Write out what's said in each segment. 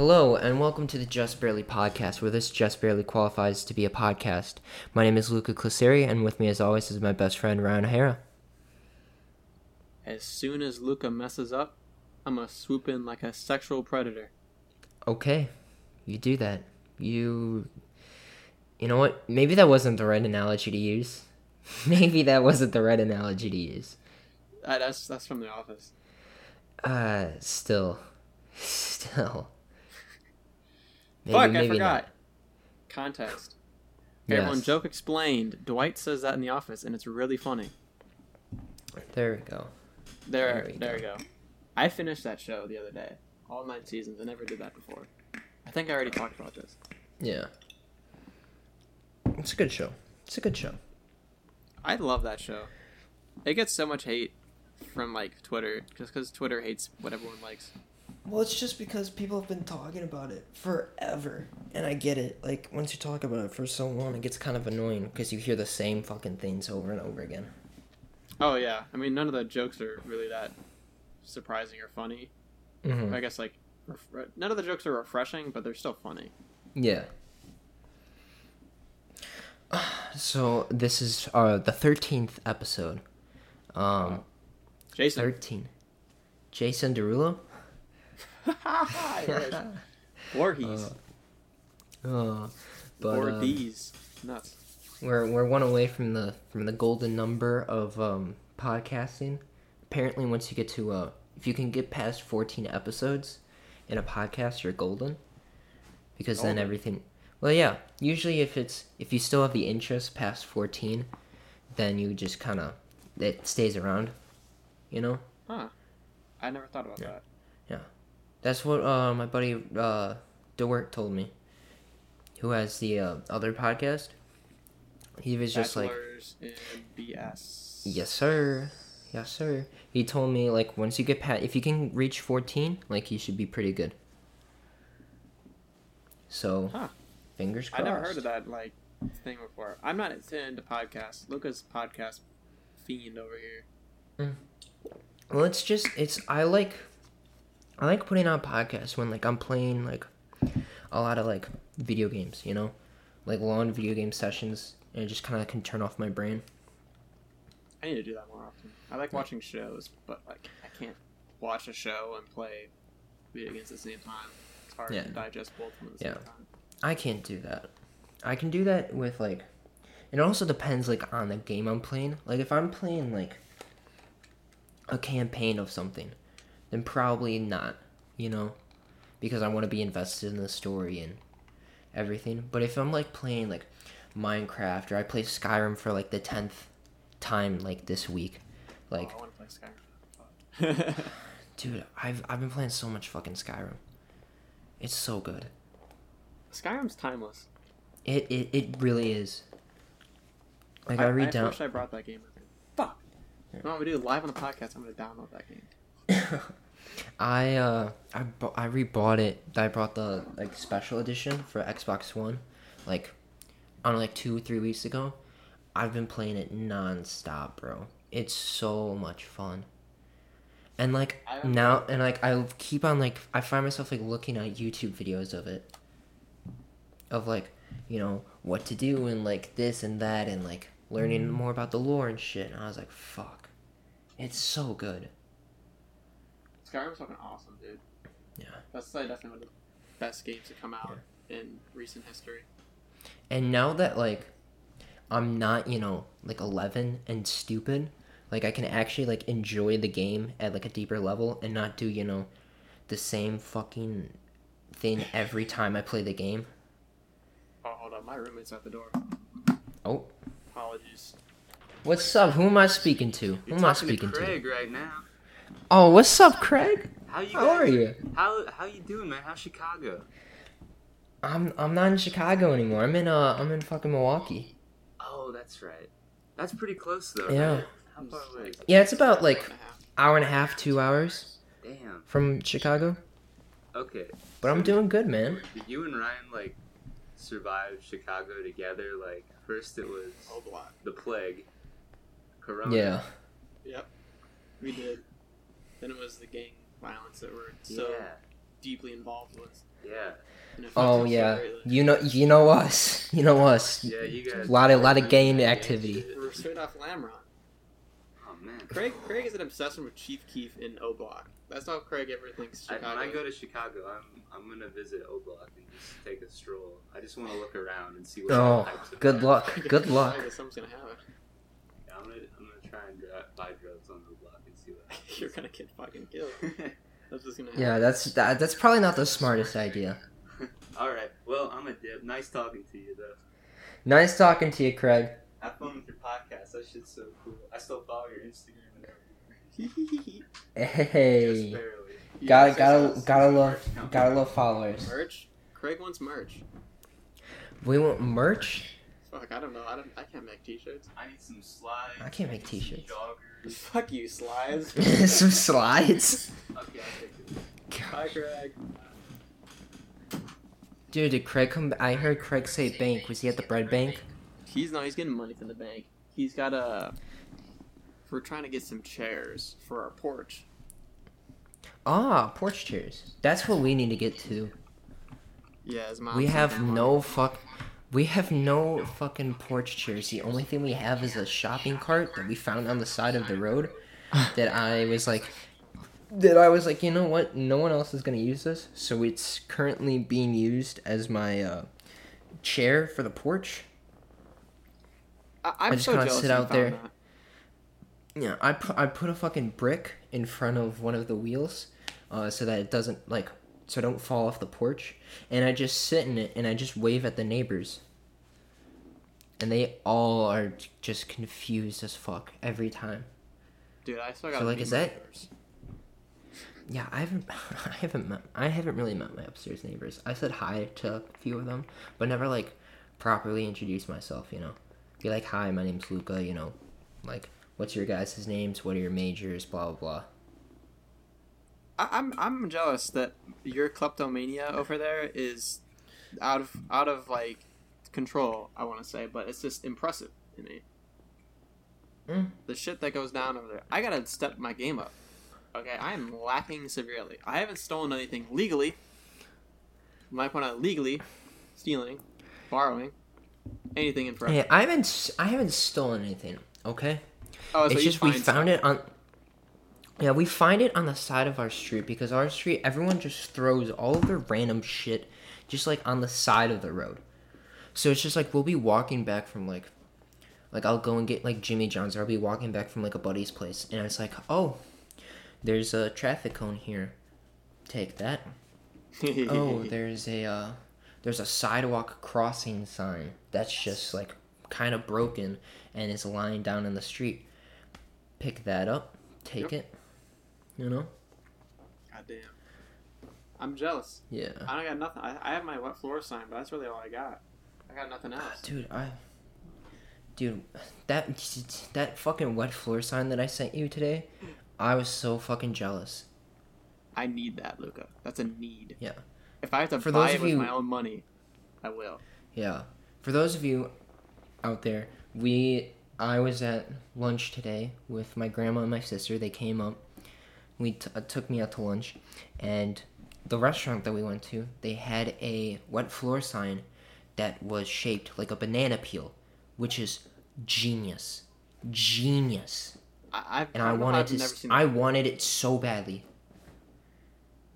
Hello, and welcome to the Just Barely podcast, where this just barely qualifies to be a podcast. My name is Luca Cliseri, and with me, as always, is my best friend Ryan O'Hara. As soon as Luca messes up, I'm gonna swoop in like a sexual predator. Okay, you do that. You. You know what? Maybe that wasn't the right analogy to use. Maybe that wasn't the right analogy to use. Uh, that's that's from The Office. Uh, still. Still. Maybe- Fuck, I forgot. not. Context. Everyone, joke explained. Dwight says that in The Office, and it's really funny. There we go. There, There we there you go. I finished that show the other day. All nine seasons. I never did that before. I think I already talked about this. Yeah. It's a good show. It's a good show. I love that show. It gets so much hate from like Twitter, just because Twitter hates what everyone likes. Well, it's just because people have been talking about it forever. And I get it. Like, once you talk about it for so long, it gets kind of annoying because you hear the same fucking things over and over again. Oh yeah, I mean none of the jokes are really that surprising or funny. Mm-hmm. I guess like none of the jokes are refreshing, but they're still funny. Yeah. So, this is uh, the 13th episode. Um, Jason, 13. Jason Derulo? I. Voorhees, Uh, but, or um, nuts. We're we're one away from the from the golden number of um, podcasting. Apparently, once you get to uh, if you can get past fourteen episodes in a podcast, you're golden. Because then everything. Well, yeah. Usually, if it's if you still have the interest past fourteen, then you just kind of it stays around. You know. Huh? I never thought about that. That's what uh, my buddy uh, DeWirt told me. Who has the uh, other podcast? He was just like. Bachelors in BS. Yes, sir. Yes, sir. He told me like once you get past, if you can reach fourteen, like you should be pretty good. So, Huh. fingers crossed. I never heard of that like thing before. I'm not into podcasts. Lucas podcast fiend over here. Well, it's just it's I like, I like putting on podcasts when like I'm playing like a lot of like video games, you know, like long video game sessions, and it just kind of can turn off my brain. I need to do that more often. I like watching shows, but like I can't watch a show and play video games at the same time. It's hard Yeah. to digest both of them at the Yeah. same time. I can't do that. I can do that with like it also depends like on the game I'm playing. Like if I'm playing like a campaign of something, then probably not, you know, because I want to be invested in the story and everything. But if I'm like playing like Minecraft or I play Skyrim for like the 10th time like this week, like oh, I want to play Skyrim. dude, I've I've been playing so much fucking Skyrim. It's so good. Skyrim's timeless. It it, it really is. Like I, read I down. wish I brought that game with me. Fuck. You know what we do live on the podcast? I'm gonna download that game. I uh I bu- I rebought it. I bought the like special edition for Xbox One, like on like two three weeks ago. I've been playing it non-stop, bro. It's so much fun. And like now, and like I keep on like I find myself like looking at YouTube videos of it, of like you know what to do and like this and that and like learning more about the lore and shit. And I was like, fuck, it's so good. Skyrim's fucking awesome, dude. Yeah. That's like definitely one of the best games to come out in recent history. And now that like I'm not, you know, like 11 and stupid, like I can actually like enjoy the game at like a deeper level and not do, you know, the same fucking thing every time I play the game. Oh, hold on, my roommate's at the door. Oh, Apologies. what's up? Who am I speaking to? Who You're am I speaking to to? Craig right now. Oh, what's up, Craig? How you? How are you? How how you doing, man? How's Chicago? I'm I'm not in Chicago anymore. I'm in uh I'm in fucking Milwaukee. Oh, that's right. That's pretty close though. Yeah. right? How far away? is? Yeah, it's about like One and a half. hour and a half, two hours Damn. from Chicago. Okay. But I'm doing good, man. Did you and Ryan like survive Chicago together? Like first it was the plague, Corona. Yeah. Yep. We did. Then it was the gang violence that we're so yeah. deeply involved with. Yeah, and it affects Oh us so yeah, greatly. you know, you know us, you know us. yeah, you guys. Lot of- lot of Gang gang activity. We're straight off Lamron. Oh man. Craig Craig is an obsession with Chief Keef in O Block. That's how Craig ever thinks I, when I go to Chicago, I'm I'm gonna visit O Block and just take a stroll. I just want to look around and see what Oh, types of good luck. Good luck. I guess something's gonna happen. Yeah, I'm gonna I'm gonna try and dri- buy drugs on O Block and see what You're gonna get fucking killed. That's just gonna happen. Yeah, that's that, that's probably not the smartest idea. all right. Well, I'm a dip. Nice talking to you though. Nice talking to you, Craig. Have fun with your podcast. That shit's so cool. I still follow your Instagram and everything. Hey, barely. You gotta say gotta so? gotta Merch love company. gotta love followers. merch. Craig wants merch. We want merch. Fuck, I don't know. I don't. I can't make t-shirts. I need some slides. I can't make need t-shirts. Joggers. Fuck you, slides. Some slides. Okay, I'll take it. Hi, Craig. Dude, did Craig come? I heard Craig say bank. Was he at the bread bank? He's no. He's getting money from the bank. He's got a. We're trying to get some chairs for our porch. Ah, porch chairs. That's what we need to get to. Yeah, his mom. We have no fuck. We have no fucking porch chairs. The only thing we have is a shopping cart that we found on the side of the road. That I was like, that I was like, you know what? No one else is gonna use this, so it's currently being used as my uh, chair for the porch. I, I'm I just so kinda sit out there. that. Yeah, I put I put a fucking brick in front of one of the wheels, uh, so that it doesn't like so I don't fall off the porch, and I just sit in it and I just wave at the neighbors. And they all are just confused as fuck every time. Dude, I still got. So, like, is that- Yeah, I haven't I haven't met I haven't really met my upstairs neighbors. I said hi to a few of them, but never like properly introduced myself, you know. Be like, "Hi, my name's Luca," you know. Like, what's your guys' names? What are your majors? blah blah blah. I, I'm I'm jealous that your kleptomania over there is out of out of like control. I want to say, but it's just impressive to me. Mm. The shit that goes down over there. I gotta step my game up. Okay, I am lacking severely. I haven't stolen anything legally. My point out, legally stealing, borrowing, anything in front. Hey, I haven't I haven't stolen anything. Okay. Oh, it's just we found stuff. it on. Yeah, we find it on the side of our street because our street, everyone just throws all of their random shit just like on the side of the road. So it's just like we'll be walking back from like, like I'll go and get like Jimmy John's or I'll be walking back from like a buddy's place and it's like, oh, there's a traffic cone here. Take that. Oh, there's a uh, there's a sidewalk crossing sign that's just like kind of broken and it's lying down in the street. Pick that up, take it. You know? God damn. I'm jealous. Yeah. I don't got nothing. I, I have my wet floor sign, but that's really all I got. I got nothing else. Ah, dude, I Dude, that that fucking wet floor sign that I sent you today, I was so fucking jealous. I need that, Luca. That's a need. Yeah. If I have to For buy it with you- my own money, I will. Yeah. For those of you out there, we I was at lunch today with my grandma and my sister. They came up. We t- uh, took me out to lunch, and the restaurant that we went to, they had a wet floor sign that was shaped like a banana peel, which is genius, genius. I, I've, And I, wanted to. never seen I wanted it so badly.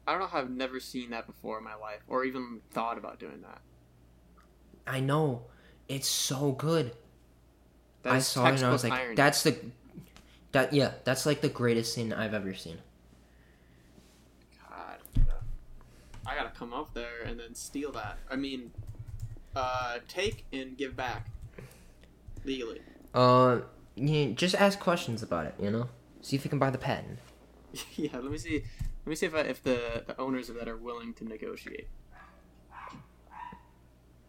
I don't know how I've never seen that before in my life, or even thought about doing that. I know, it's so good. I saw it and I was like, irony. "That's the, that yeah, that's like the greatest thing I've ever seen." God, I gotta come up there and then steal that. I mean, uh, take and give back legally. Uh, you just ask questions about it. You know, see if you can buy the patent. yeah, let me see. Let me see if I, if the, the owners of that are willing to negotiate.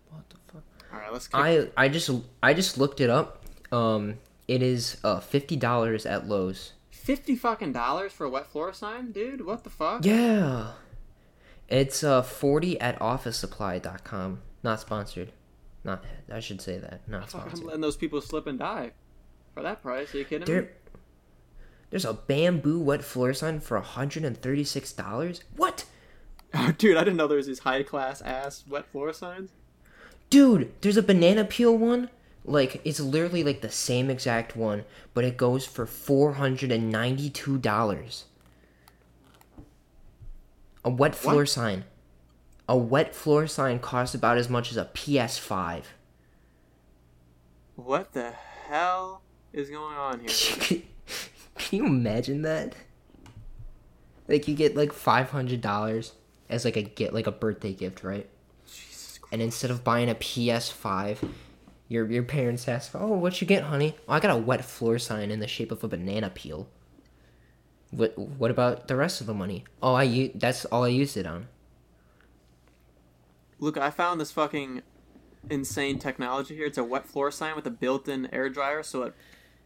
What the fuck? All right, let's. Kick, I I just I just looked it up. Um, it is uh fifty dollars at Lowe's. Fifty fucking dollars for a wet floor sign, dude. What the fuck? Yeah, it's uh forty at OfficeSupply.com. Not sponsored. Not I should say that. Not Fuck, I'm sponsored. letting those people slip and die for that price. Are you kidding me? There's a bamboo wet floor sign for hundred and thirty six dollars. What? Oh, dude, I didn't know there was these high class ass wet floor signs. Dude, there's a banana peel one. Like it's literally like the same exact one, but it goes for four hundred and ninety-two dollars. A wet floor What? sign. A wet floor sign costs about as much as a PS5. What the hell is going on here? Can you imagine that? Like you get like five hundred dollars as like a get like a birthday gift, right? Jesus And instead of buying a PS5, your your parents ask, "Oh, what you get, honey?" Oh, I got a wet floor sign in the shape of a banana peel. What what about the rest of the money? Oh, I u- that's all I used it on. Look, I found this fucking insane technology here. It's a wet floor sign with a built-in air dryer, so it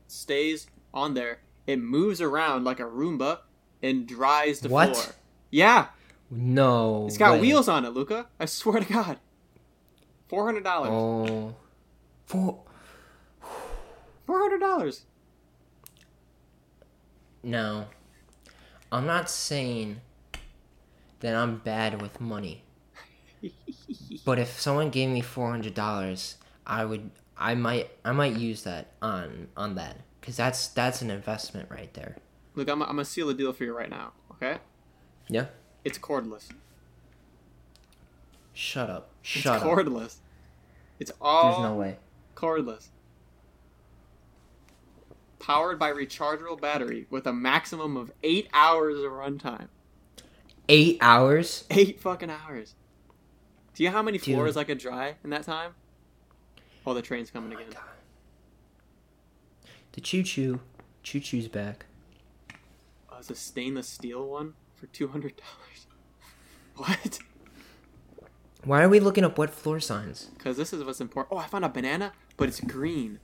stays on there. It moves around like a Roomba and dries the What? floor. Yeah, No. it's got way. wheels on it, Luca. I swear to God. Four hundred dollars. Oh. For Four hundred dollars. no. I'm not saying that I'm bad with money. But if someone gave me four hundred dollars, I would, I might, I might use that on on that, cause that's that's an investment right there. Look, I'm, I'm gonna seal a deal for you right now. Okay? Yeah. It's cordless. Shut up. It's Shut up. cordless. It's all There's no way. cordless. Powered by rechargeable battery with a maximum of eight hours of runtime. Eight hours. Eight fucking hours. Do you know how many Dude. floors I could dry in that time? Oh, the train's coming oh again. The choo choo, choo choo's back. Oh, it's a stainless steel one for two hundred dollars. What? Why are we looking up what floor signs? Because this is what's important. Oh, I found a banana, but it's green.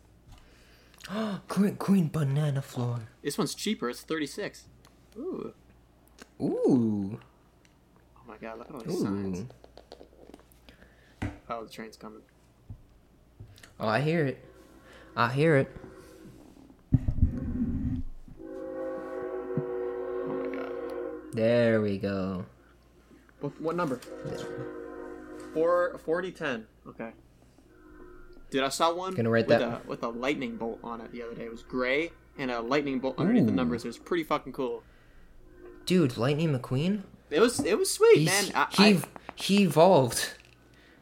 green, green banana floor. This one's cheaper. It's thirty six. Ooh. Ooh. Oh my god! Look at all these signs. Oh, the train's coming. Oh, I hear it. I hear it. Oh my god. There we go. What, what number? Four, 40, 10. Okay. Dude, I saw one Gonna write with, that- A, with a lightning bolt on it the other day. It was gray and a lightning bolt underneath the numbers. It was pretty fucking cool. Dude, Lightning McQueen? It was it was sweet, He's, man. I, he, I, he evolved.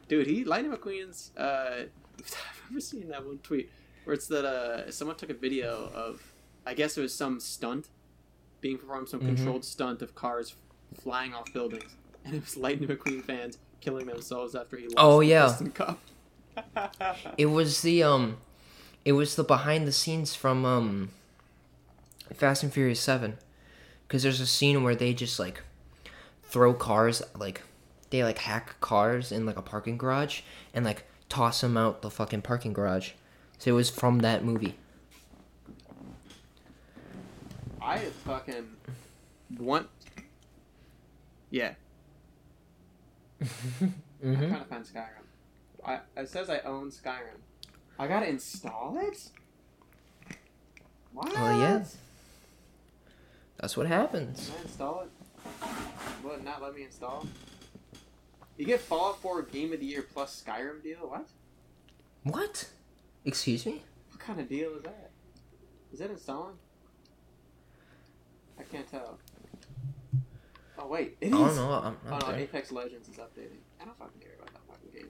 dude, he Lightning McQueen's. Uh, I've never seen that one tweet where it's that uh, someone took a video of, I guess it was some stunt being performed, some Mhm. controlled stunt of cars flying off buildings, and it was Lightning McQueen fans killing themselves after he lost Oh, the yeah. Piston Cup. It was the, um, it was the behind the scenes from, um, Fast and Furious 7. Because there's a scene where they just, like, throw cars, like, they, like, hack cars in, like, a parking garage and, like, toss them out the fucking parking garage. So it was from that movie. I fucking want. Yeah, I Mm-hmm. kind of found Skyrim. I it says I own Skyrim. I gotta install it. What? Oh, yeah. That's what happens. Can I install it? Will it not let me install? You get Fallout 4 Game of the Year plus Skyrim deal. What? What? Excuse me? What kind of deal is that? Is that installing? I can't tell. Oh wait, it is. I don't know. I'm Oh no. Apex Legends is updating. I don't fucking care about that fucking game.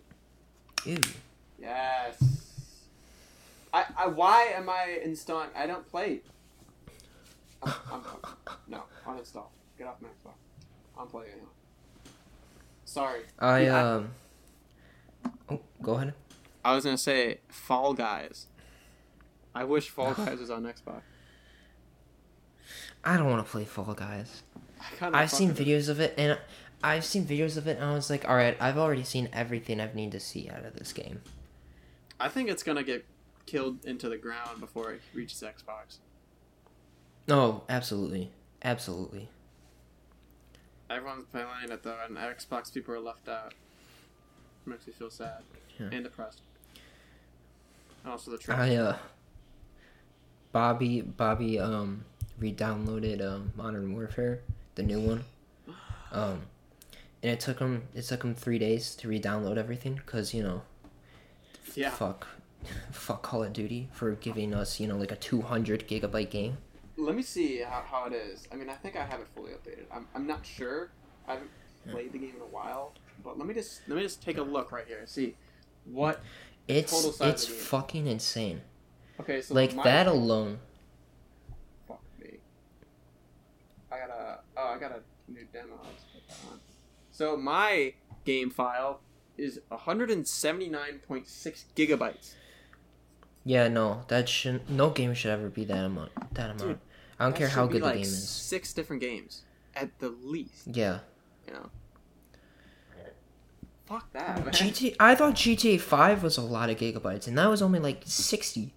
Ew. Yes. I, I why am I installing? I don't play. I'm, I'm, no, uninstall. Get off my Xbox. I'm playing anyway. Sorry. I Yeah, um. Oh, go ahead. I was gonna say Fall Guys. I wish Fall Guys was on Xbox. I don't want to play Fall Guys. I kinda I've seen fucking- videos of it, and I've seen videos of it, and I was like, all right, I've already seen everything I need to see out of this game. I think it's gonna get killed into the ground before it reaches Xbox. Oh, absolutely, absolutely. Everyone's playing it though, and Xbox people are left out. It Makes me feel sad Yeah. and depressed. And also the trash. I uh. Bobby, Bobby, um, re-downloaded um Modern Warfare, the new one. Um, and it took him it took him three days to re-download everything because you know Yeah. fuck fuck Call of Duty for giving us you know like a 200 gigabyte game. Let me see how, how it is. I mean, I think I have it fully updated. I'm, I'm not sure. I haven't played the game in a while, but let me just let me just take a look right here and see what. It's Total size it's fucking insane. Okay, so like that alone. Fuck me. I got a oh I got a new demo. Let's put that on. So my game file is 179.6 gigabytes. Yeah, no, that should no game should ever be that amount. That amount. Dude, I don't care how good like the game is. Six different games at the least. Yeah. You know. Fuck that, man. GT I thought GTA 5 was a lot of gigabytes and that was only like 60.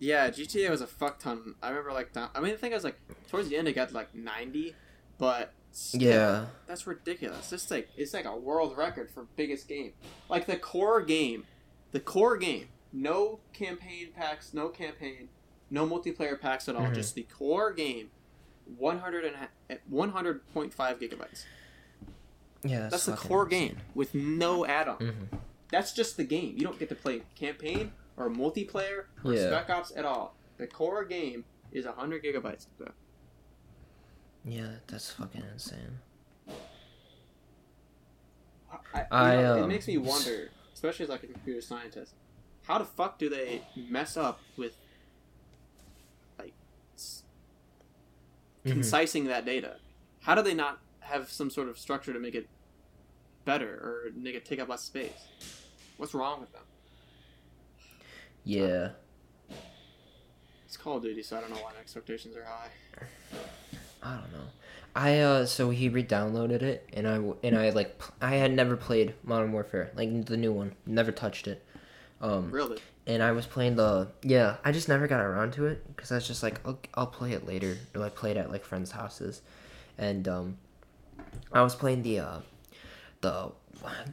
Yeah, GTA was a fuck ton. I remember like down, I mean I think I was like towards the end it got like 90, but still, Yeah. that's ridiculous. It's like it's like a world record for biggest game. Like the core game, the core game, no campaign packs, no campaign, no multiplayer packs at all. Mhm. Just the core game, 100 and at 100.5 gigabytes. Yeah, That's, that's, the core insane. game with no add-on. Mhm. That's just the game. You don't get to play campaign or multiplayer or Yeah. spec ops at all. The core game is 100 gigabytes. So, Yeah, that's fucking insane. I, I, know, it um, makes me wonder, especially as like a computer scientist, how the fuck do they mess up with like Mhm. concising that data? How do they not have some sort of structure to make it better or make it take up less space? What's wrong with them? Yeah. It's Call of Duty, so I don't know why my expectations are high. I don't know. I uh so he re-downloaded it and I and I like I had never played Modern Warfare like the new one never touched it um Really? and I was playing the yeah I just never got around to it because I was just like I'll, I'll play it later or I played at like friends' houses and um I was playing the uh the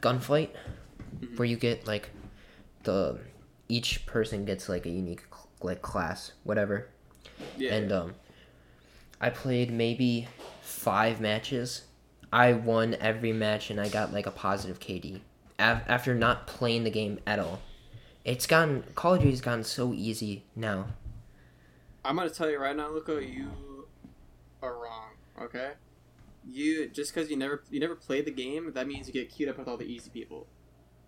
gunfight Mhm. where you get like the each person gets like a unique like class whatever Yeah. and um I played maybe five matches. I won every match and I got like a positive KD Af- after not playing the game at all. It's gotten Call of Duty's gotten so easy now. I'm gonna tell you right now, Luca, you are wrong. Okay, you just because you never you never played the game, that means you get queued up with all the easy people.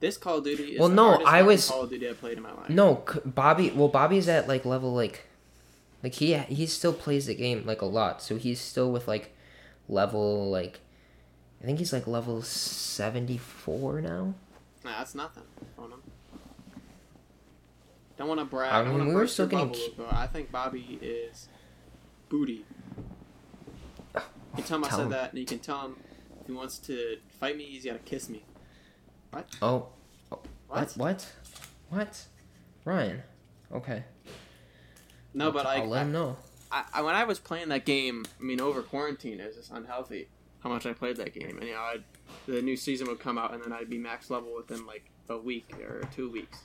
This Call of Duty is Well, the no, I was- Call of Duty I played in my life. No, Bobby. Well, Bobby's at like level like, like he he still plays the game like a lot. So he's still with like, level like, I think he's like level seventy four now. Nah, that's nothing. On him. Don't want to brag. I mean, we were still getting bubble, Luca. I think Bobby is booty. You can tell him I said him. that, and you can tell him if he wants to fight me, he's got to kiss me. What? Oh, oh, What? what? What? What? Ryan. Okay. No, but I, I'll let him know. I, I when I was playing that game, I mean, over quarantine, it was just unhealthy how much I played that game. And you know, I'd, the new season would come out, and then I'd be max level within like a week or two weeks.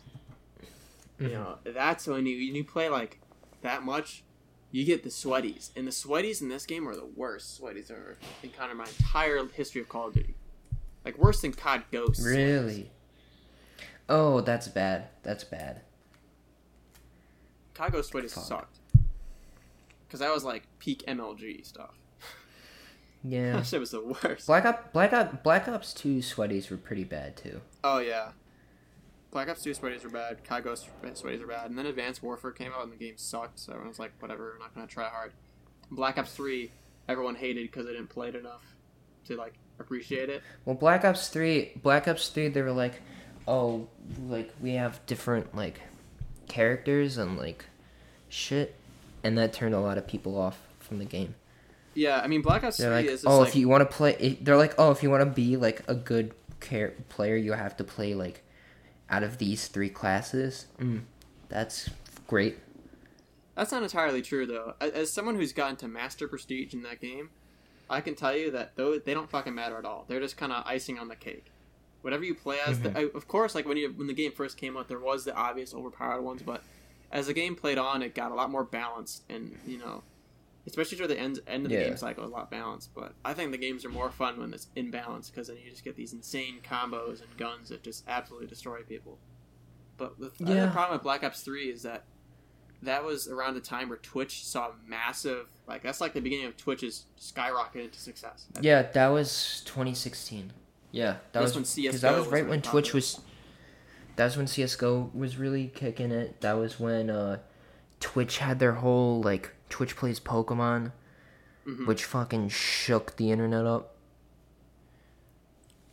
You Mhm. know, that's when you when you play like that much, you get the sweaties, and the sweaties in this game are the worst sweaties I've ever encountered in my entire history of Call of Duty. Like worse than COD Ghost. Really? Oh, that's bad. That's bad. Ghost sweaties Fuck. sucked. Because that was like peak MLG stuff. Yeah. that shit was the worst. Black Ops, Black Ops, Black Ops Two sweaties were pretty bad too. Oh yeah. Black Ops 2 sweaties were bad, Ghost sweaties were bad, and then Advanced Warfare came out and the game sucked, so everyone was like, whatever, we're not gonna try hard. Black Ops 3, everyone hated because they didn't play it enough to like appreciate it. Well, Black Ops Three, Black Ops Three, they were like, oh, like we have different like characters and like shit, and that turned a lot of people off from the game. Yeah, I mean Black Ops 3 They're like, is just oh, like if you want to play, they're like, oh, if you want to be like a good char- player, you have to play like out of these three classes. Mm, that's great. That's not entirely true though. As, as someone who's gotten to master prestige in that game, I can tell you that though they don't fucking matter at all. They're just kind of icing on the cake. Whatever you play as, the, mm-hmm. I- of course, like when you when the game first came out, there was the obvious overpowered ones, but as the game played on, it got a lot more balanced, and you know, especially toward the end end of the Yeah. game cycle, a lot balanced. But I think the games are more fun when it's in balance because then you just get these insane combos and guns that just absolutely destroy people. But the Yeah. problem with Black Ops Three is that that was around the time where Twitch saw massive like that's like the beginning of Twitch's skyrocketed into success. Yeah, that was 2016. Yeah, that That's was when CS:GO. because that was was right when Twitch was. That's when CS:GO was really kicking it. That was when uh, Twitch had their whole like Twitch plays Pokemon, Mhm. which fucking shook the internet up.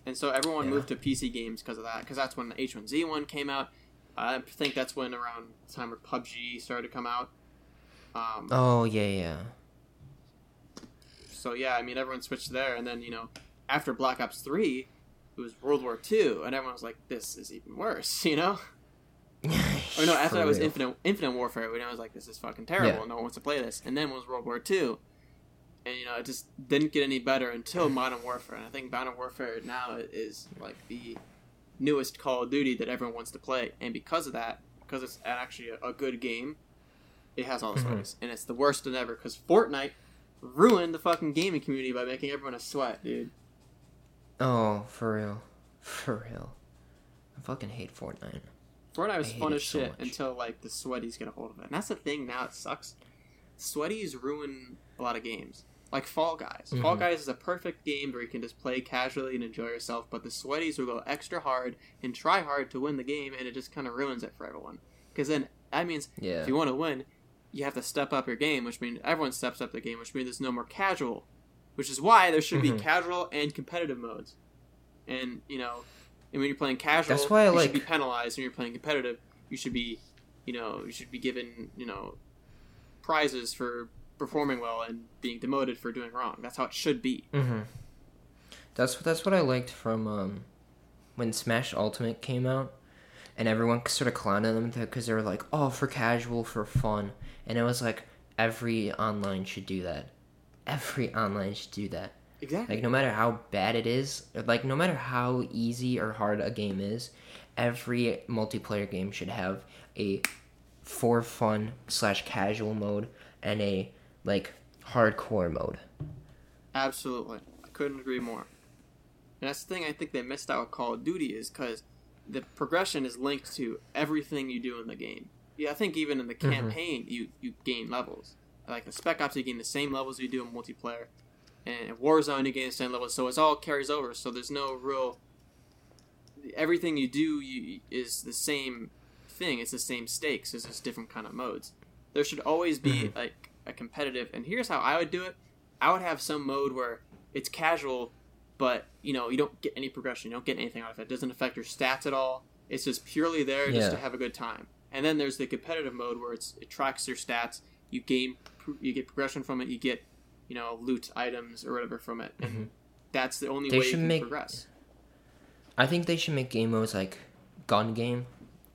And so everyone Yeah. moved to PC games because of that, because that's when the H1Z1 came out. I think that's when around the time where PUBG started to come out. Um, Oh yeah, yeah. So yeah, I mean everyone switched there, and then you know after Black Ops Three, it was World War Two, and everyone was like, "This is even worse," you know. Or no, after that was. Infinite Infinite Warfare, when I was like, "This is fucking terrible. Yeah. No one wants to play this." And then was World War Two, and you know it just didn't get any better until Modern Warfare. And I think Modern Warfare now is like the newest Call of Duty that everyone wants to play, and because of that, because it's actually a, a good game, it has all the Mhm. sweats, and it's the worst than ever because Fortnite ruined the fucking gaming community by making everyone a sweat, dude. Oh, for real, for real. I fucking hate Fortnite. Fortnite was fun as so shit much. until like the sweaties get a hold of it, and that's the thing. Now it sucks. Sweaties ruin a lot of games, like Fall Guys. Fall Mhm. Guys is a perfect game where you can just play casually and enjoy yourself, but the sweaties will go extra hard and try hard to win the game, and it just kind of ruins it for everyone. Because then that means Yeah. if you want to win, you have to step up your game, which means everyone steps up their game, which means there's no more casual, which is why there should Mhm. be casual and competitive modes. And you know, and when you're playing casual, That's why I you should be penalized. When you're playing competitive, you should be, you know, you should be given, you know, prizes for performing well and being demoted for doing wrong. That's how it should be. Mm-hmm. That's that's what I liked from um, when Smash Ultimate came out, and everyone sort of clowned them because they were like, "Oh, for casual, for fun," and it was like every online should do that. Every online should do that. Exactly. Like no matter how bad it is, like no matter how easy or hard a game is, every multiplayer game should have a for fun slash casual mode and a like hardcore mode. Absolutely. I couldn't agree more. And that's the thing I think they missed out with Call of Duty is because the progression is linked to everything you do in the game. Yeah, I think even in the Mhm. campaign, you, you gain levels. Like the Spec Ops, you gain the same levels you do in multiplayer. And in Warzone, you gain the same levels. So it's all carries over. So there's no real. Everything you do you, is the same thing. It's the same stakes. It's just different kind of modes. There should always be Mhm. like a competitive. And here's how I would do it. I would have some mode where it's casual, but you know you don't get any progression. You don't get anything out of it. It doesn't affect your stats at all. It's just purely there just to have a good time. And then there's the competitive mode where it's it tracks your stats. You gain, you get progression from it. You get, you know, loot items or whatever from it, and Mhm. that's the only They way you can make- progress. I think they should make game modes like gun game.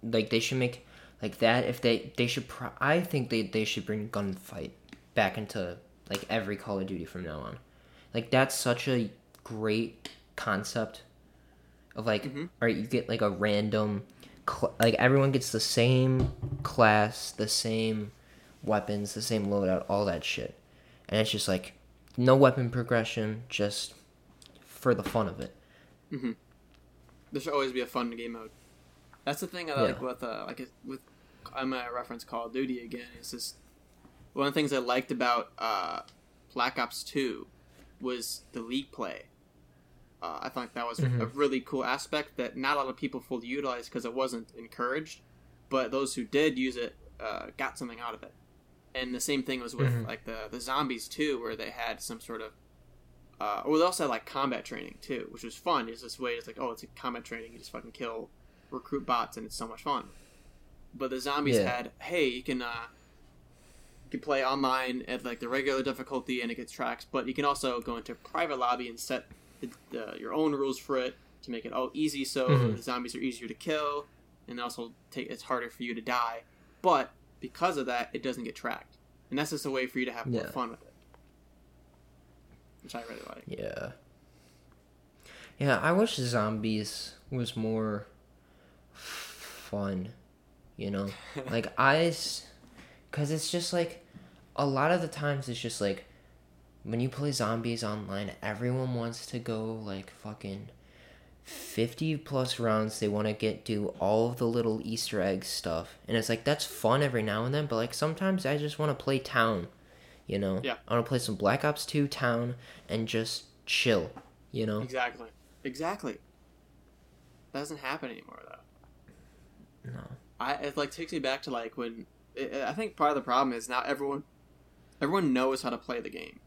Like they should make like that if they they should pro- I think they they should bring gunfight back into like every Call of Duty from now on. Like that's such a great concept of like Mhm. all right you get like a random cl- like everyone gets the same class, the same weapons, the same loadout, all that shit. And it's just like no weapon progression, just for the fun of it. There should always be a fun game mode. That's the thing I Yeah. like with uh, like with I'm gonna reference Call of Duty again. It's just one of the things I liked about uh, Black Ops Two was the league play. Uh, I thought that was a Mhm. really cool aspect that not a lot of people fully utilized because it wasn't encouraged, but those who did use it uh, got something out of it. And the same thing was with Mhm. like the the zombies too, where they had some sort of uh, or they also had like combat training too, which was fun. It's this way, it's like, oh, it's a combat training. You just fucking kill, recruit bots, and it's so much fun. But the zombies Yeah. had, hey, you can uh, you can play online at like the regular difficulty and it gets tracks, but you can also go into private lobby and set the, the, your own rules for it to make it all easy, so Mhm. the zombies are easier to kill, and also take it's harder for you to die. But because of that, it doesn't get tracked, and that's just a way for you to have more Yeah. fun with it, which I really like. Yeah. Yeah, I wish zombies was more fun, you know? like I cuz it's just like a lot of the times it's just like when you play zombies online, everyone wants to go like fucking 50 plus rounds. They want to get do all of the little Easter egg stuff. And it's like that's fun every now and then, but like sometimes I just want to play town, you know? Yeah. I want to play some Black Ops 2 town and just chill, you know? Exactly. Exactly. That doesn't happen anymore though. No. I it like takes me back to like when i I think part of the problem is now everyone everyone knows how to play the game.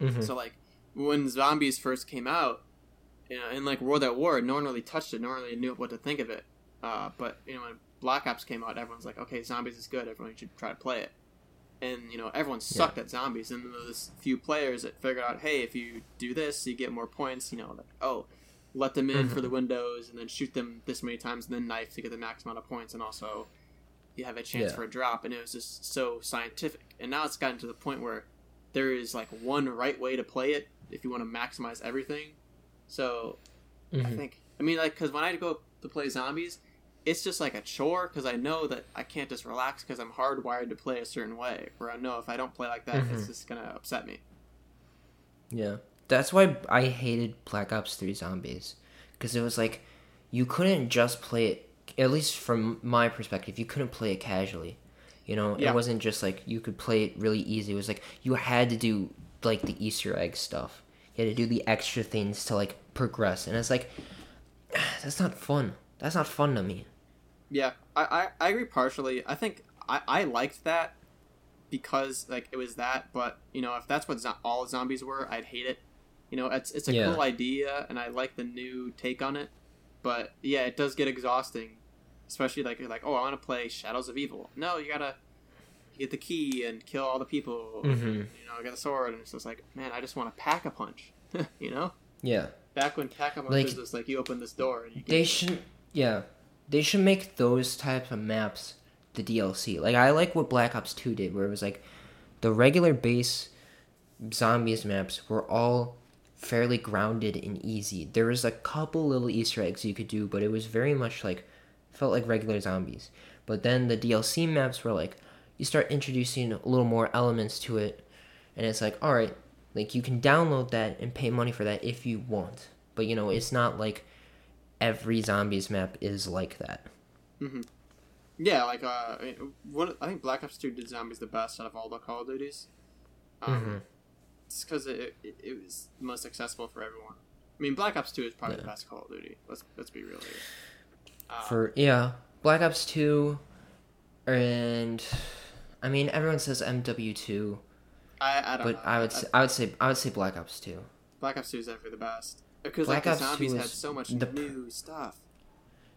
Mhm. So like when zombies first came out, know, in like World at War, no one really touched it. No one really knew what to think of it. Uh, but you know, when Black Ops came out, everyone's like, okay, zombies is good. Everyone should try to play it. And you know, everyone sucked at zombies. And those few players that figured out, hey, if you do this, you get more points. You know, like oh, let them in for the windows, and then shoot them this many times, and then knife to get the max amount of points, and also you have a chance Yeah. for a drop. And it was just so scientific. And now it's gotten to the point where there is like one right way to play it if you want to maximize everything. So I Mhm. think I mean like because when I go to play zombies, it's just like a chore because I know that I can't just relax because I'm hardwired to play a certain way. Where I know if I don't play like that, it's Mhm. just gonna upset me. Yeah. That's why I hated Black Ops 3 Zombies. Because it was like, you couldn't just play it, at least from my perspective, you couldn't play it casually. You know, Yeah. it wasn't just like you could play it really easy. It was like you had to do like the Easter egg stuff. You had to do the extra things to like progress. And it's like, that's not fun. That's not fun to me. Yeah, I, I, I agree partially. I think I, I liked that because like it was that, but you know if that's what zo- all zombies were, I'd hate it. You know, it's it's a Yeah. cool idea, and I like the new take on it. But yeah, it does get exhausting, especially like you're like, oh, I want to play Shadows of Evil. No, you gotta get the key and kill all the people. Mhm. You know, I got the sword, and it's just like, man, I just want to pack a punch. you know, Yeah. back when pack a punch Like- was just like you open this door and you They should, yeah, they should make those types of maps the DLC. Like I like what Black Ops Two did, where it was like the regular base zombies maps were all fairly grounded and easy. There was a couple little Easter eggs you could do, but it was very much like felt like regular zombies. But then the DLC maps were like you start introducing a little more elements to it, and it's like all right, like you can download that and pay money for that if you want. But you know, it's not like every zombies map is like that. Yeah, like uh, I mean, one. I think Black Ops Two did zombies the best out of all the Call of Duties. Um, Mhm. It's because it, it it was the most accessible for everyone. I mean, Black Ops Two is probably the best Call of Duty. Let's let's be real here. Uh, For yeah, Black Ops Two, and I mean everyone says MW Two, I I don't but know. I would say, I would say I would say Black Ops Two. Black Ops Two is definitely the best because Black like Ops the 2 zombies had so much the new stuff.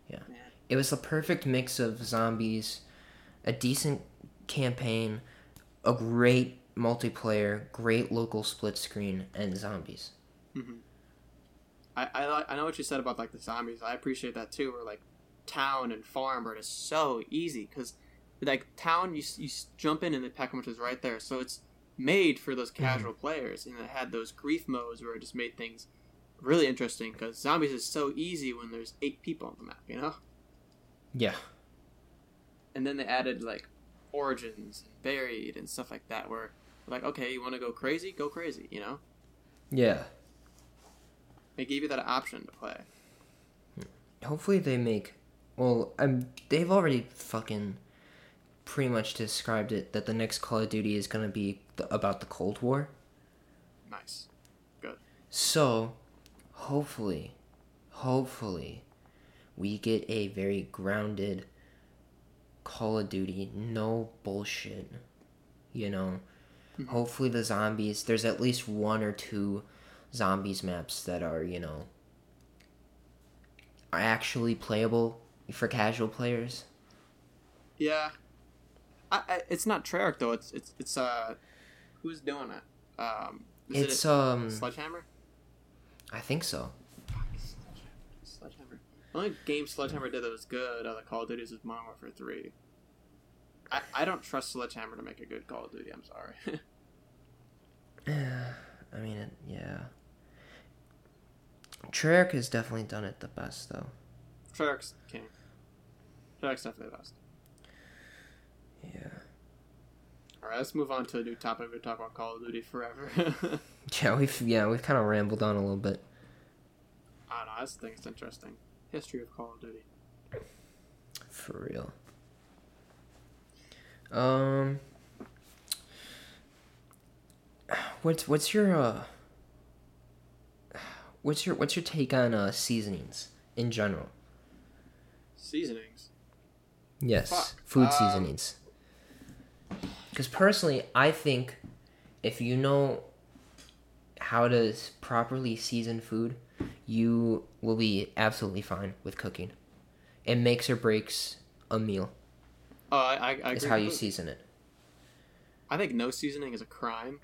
Yeah. Man. It was the perfect mix of zombies, a decent campaign, a great multiplayer, great local split screen, and zombies. hmm I, I I know what you said about like the zombies. I appreciate that too. Where like town and farm are just so easy because like town you you jump in and the pack punch is right there, so it's made for those casual players, and it had those grief modes where it just made things really interesting. Because zombies is so easy when there's eight people on the map, you know. Yeah. And then they added like origins and buried and stuff like that, where like okay, you want to go crazy, go crazy, you know. Yeah. They gave you that option to play. Hopefully they make. Well, um, they've already fucking pretty much described it that the next Call of Duty is gonna be the, about the Cold War. Nice. Good. So, hopefully, hopefully, we get a very grounded Call of Duty, no bullshit. You know, Mhm. hopefully the zombies. There's at least one or two zombies maps that are you know are actually playable for casual players. Yeah, I, I, it's not Treyarch though. It's it's it's uh, who's doing it? Um, is It's it um, Sledgehammer? I think so. Fuck, Sledgehammer. Sledgehammer. The only game Sledgehammer did that was good out of the Call of Duties was Modern Warfare Three. I, I don't trust Sledgehammer to make a good Call of Duty. I'm sorry. yeah, I mean, it, yeah. Treyarch has definitely done it the best though. Treyarch's king. Treyarch's definitely the best. Yeah. All right, let's move on to a new topic. We talk about Call of Duty forever. Yeah, we've yeah we've kind of rambled on a little bit. I don't know. I just think it's interesting. History of Call of Duty. For real. Um. What's what's your uh. What's your what's your take on uh seasonings in general? Seasonings. Yes, Fuck. food Um, seasonings. Because personally, I think if you know how to properly season food, you will be absolutely fine with cooking. It makes or breaks a meal. Oh, I, I, I Is how you season it. I think no seasoning is a crime.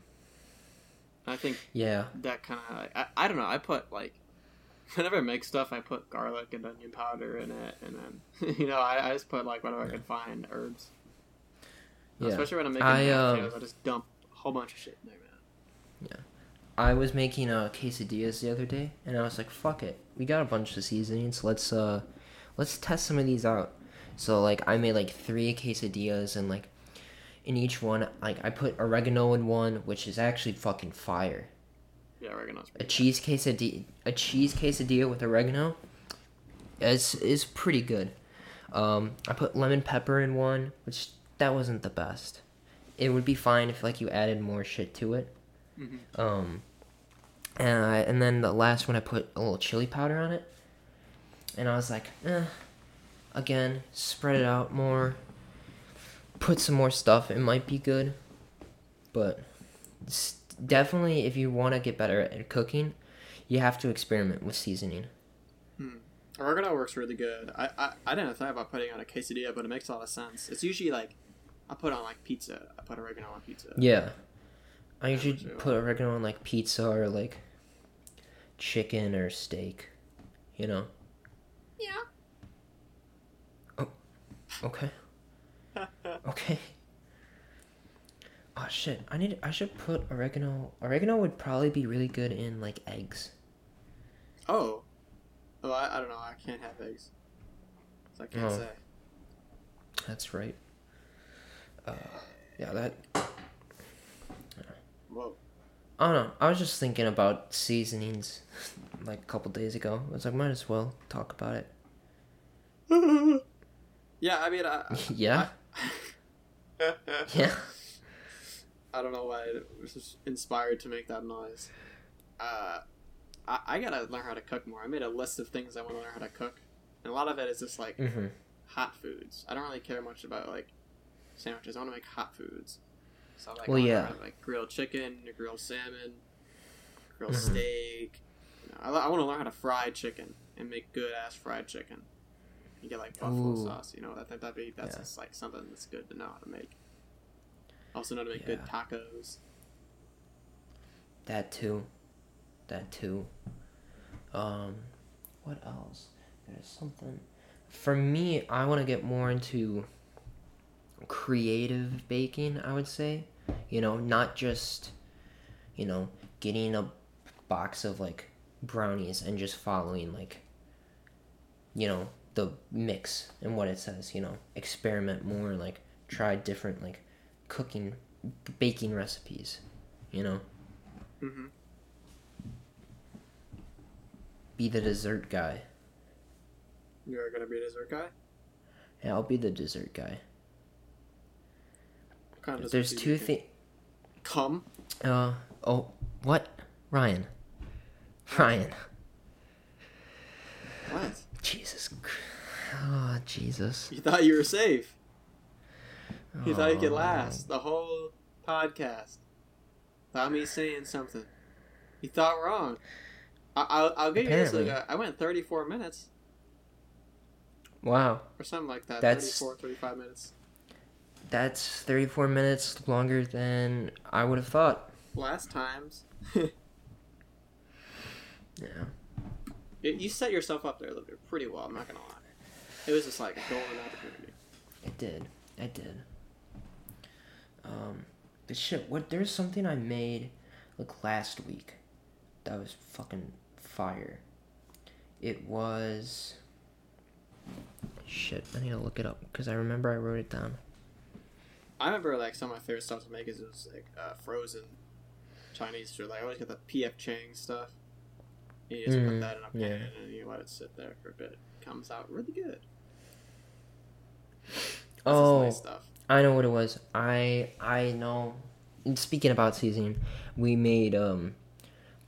I think Yeah. that kind of I, I don't know. I put like whenever I make stuff, I put garlic and onion powder in it, and then you know I, I just put like whatever I can find herbs. Yeah. Especially when I'm making I, um, I just dump a whole bunch of shit in there, man. I was making uh, quesadillas the other day, and I was like, "Fuck it, we got a bunch of seasonings. Let's uh, let's test some of these out." So like, I made like three quesadillas, and like, in each one, like I put oregano in one, which is actually fucking fire. Yeah, oregano's A cheese quesadilla, a cheese quesadilla with oregano, is is pretty good. Um, I put lemon pepper in one, which that wasn't the best. It would be fine if like you added more shit to it. Mhm. Um, and I, and then the last one I put a little chili powder on it, and I was like, eh. Again, spread it out more. Put some more stuff. It might be good, but definitely if you want to get better at cooking, you have to experiment with seasoning. Oregano works really good. I, I I didn't think about putting on a quesadilla, but it makes a lot of sense. It's usually like I put on like pizza. I put oregano on pizza. Yeah, I usually put oregano on like pizza or like chicken or steak. You know. Yeah. Oh. Okay. Okay. Oh shit! I need. I should put oregano. Oregano would probably be really good in like eggs. oh. Oh, I, I don't know. I can't have eggs. So I can't Oh. say. That's right. Uh, yeah, that. Whoa. I don't know. I was just thinking about seasonings, like a couple days ago. I was like, might as well talk about it. yeah, I mean, I, yeah. I, Yeah. I don't know why I was just inspired to make that noise. Uh, I, I gotta learn how to cook more. I made a list of things I want to learn how to cook, and a lot of it is just like Mhm. hot foods. I don't really care much about like sandwiches. I want to make hot foods. So like, Well, I yeah. learn, like grilled chicken, grilled salmon, grilled Mhm. steak. You know, I, I want to learn how to fry chicken and make good ass fried chicken. You get like buffalo Ooh. sauce. You know that that that'd be that's Yeah. just like something that's good to know how to make. Also know how to make good tacos. That too. That too. Um, what else? There's something. For me, I want to get more into creative baking, I would say. You know, not just, you know, getting a box of like brownies and just following like, you know, the mix and what it says, you know, experiment more, like try different like cooking, baking recipes, you know. Mm-hmm. be the dessert guy. You're gonna be a dessert guy. Yeah, I'll be the dessert guy. What kind of There's two things. Come. Uh oh, what? Ryan. Ryan. What? Jesus. Oh, Jesus. You thought you were safe. You thought you could Oh. last the whole podcast without me saying something. You thought wrong. I, I'll, I'll give you this. Like, uh, I went 34 minutes Wow, or something like that. That's- 34, 35 minutes. That's 34 minutes longer than I would have thought. Last times. Yeah. You- you set yourself up there pretty well, I'm not going to lie. It was just like a golden opportunity. It did. It did. Um, but shit, what? There's something I made like last week that was fucking fire. It was. Shit, I need to look it up because I remember I wrote it down. I remember like some of my favorite stuff to make is it was like uh, frozen Chinese food. Like I always get the PF Chang stuff. You just put Mm, that in a pan yeah. and you let it sit there for a bit. It Comes out really good. That's Oh, nice stuff. I know what it was. I I know. Speaking about seasoning, we made um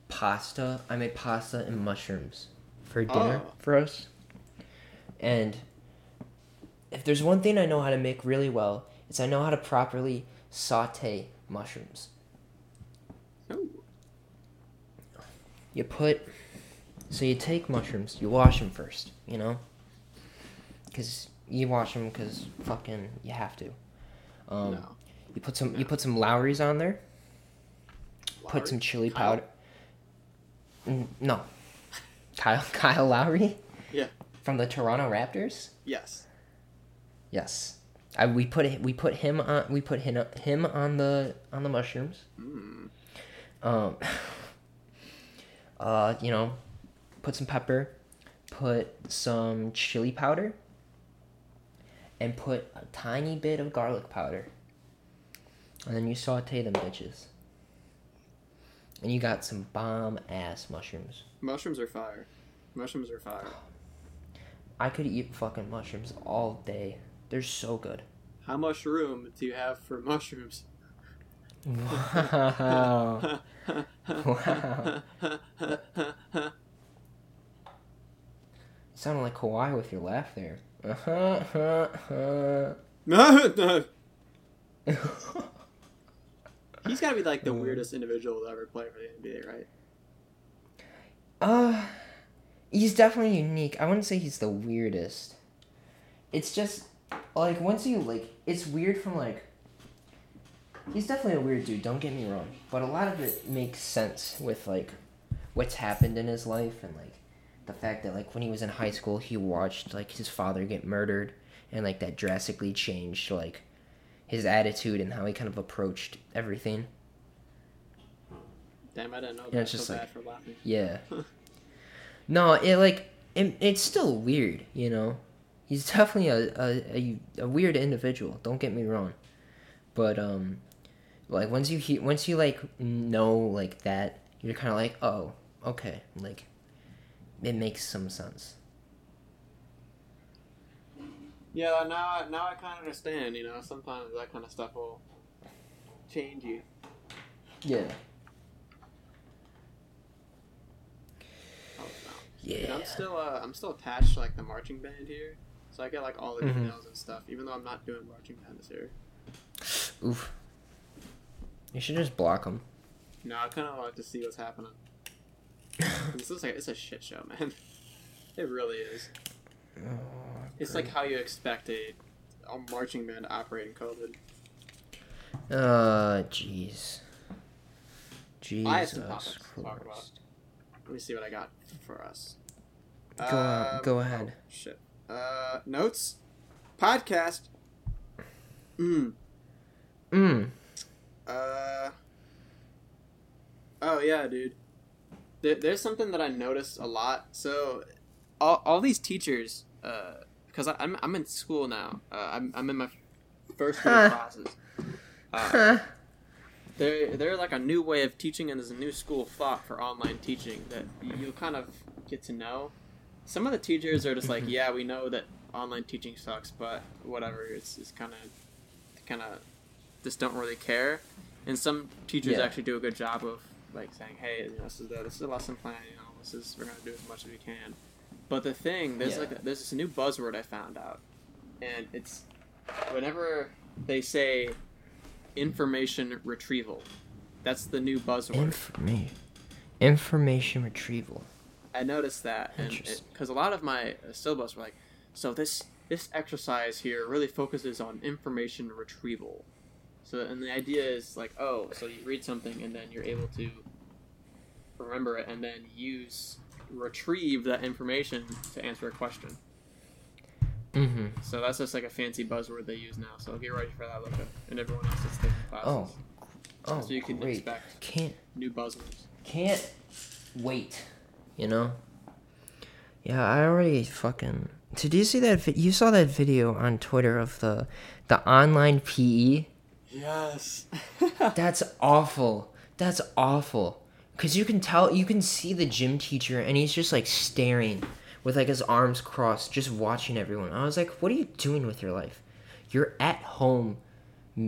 pasta. I made pasta and mushrooms for dinner Oh. for us. And if there's one thing I know how to make really well, it's I know how to properly saute mushrooms. Ooh. You put so you take mushrooms, you wash them first, you know? Cuz you wash them cuz fucking you have to. Um no. You put some you put some Lawry's on there. Put some chili powder. No. Kyle Kyle Lowry? Yeah. From the Toronto Raptors? Yes. Yes. I, we put it- we put him on we put him him on the on the mushrooms. Mm. Um uh you know, put some pepper, put some chili powder and put a tiny bit of garlic powder. And then you saute them bitches. And you got some bomb ass mushrooms. Mushrooms are fire. Mushrooms are fire. I could eat fucking mushrooms all day. They're so good. How much room do you have for mushrooms? Wow. Wow. You sounded like Kawhi with your laugh there. Uh-huh, uh-huh. He's got to be like the Uh. weirdest individual to ever play for the NBA, right? Uh, he's definitely unique. I wouldn't say he's the weirdest. It's just like once you like, it's weird from like. He's definitely a weird dude. Don't get me wrong, but a lot of it makes sense with like what's happened in his life and like the fact that like when he was in high school he watched like his father get murdered and like that drastically changed like his attitude and how he kind of approached everything. Damn, I didn't know that. It's just bad like- for laughing. Yeah. no, it like it, it's still weird, you know. He's definitely a, a, a, a weird individual. Don't get me wrong, but um, like once you he- once you like know like that, you're kind of like, oh, okay, like it makes some sense. Yeah, now I, now I kind of understand. You know, sometimes that kind of stuff will change you. Yeah. Oh, no. Yeah. I'm still uh, I'm still attached to like the marching band here, so I get like all the Mhm. emails and stuff. Even though I'm not doing marching band this year. Oof. You should just block them. No, I kind of like to see what's happening. this is like it's a shit show, man. It really is. It's like how you expect a, a marching band to operate in COVID. Uh, jeez. Jesus I have some topics to talk about. Christ. Let me see what I got for us. Go on- Um, go ahead. oh, shit. Uh, notes. Podcast. Mm. Mm. Uh. Oh yeah, dude. There, there's something that I noticed a lot. So, all, all these teachers, uh, because I'm I'm in school now. Uh, I'm I'm in my first year Huh. classes. Uh, they're they're like a new way of teaching, and there's a new school of thought for online teaching that you kind of get to know. Some of the teachers are just like, yeah, we know that online teaching sucks, but whatever. It's it's kind of kind of just don't really care. And some teachers Yeah. actually do a good job of like saying, hey, you know, this is the this is a lesson plan. You know, this is we're gonna do as much as we can. But the thing, there's Yeah. like there's this new buzzword I found out, and it's whenever they say information retrieval, that's the new buzzword. Information. Information retrieval. I noticed that, and because a lot of my uh, syllabus were like, so this this exercise here really focuses on information retrieval. So, and the idea is like, oh, so you read something and then you're able to remember it and then use retrieve that information to answer a question. Mm-hmm. So that's just like a fancy buzzword they use now. So get ready for that, Luca, and everyone else that's taking classes. Oh. Oh, so you can great. expect Can't new buzzwords. can't wait. You know. Yeah, I already fucking. Did you see that? Vi- you saw that video on Twitter of the the online PE Yes. That's awful. That's awful. Cause you can tell, you can see the gym teacher, and he's just like staring, with like his arms crossed, just watching everyone. I was like, "What are you doing with your life? You're at home,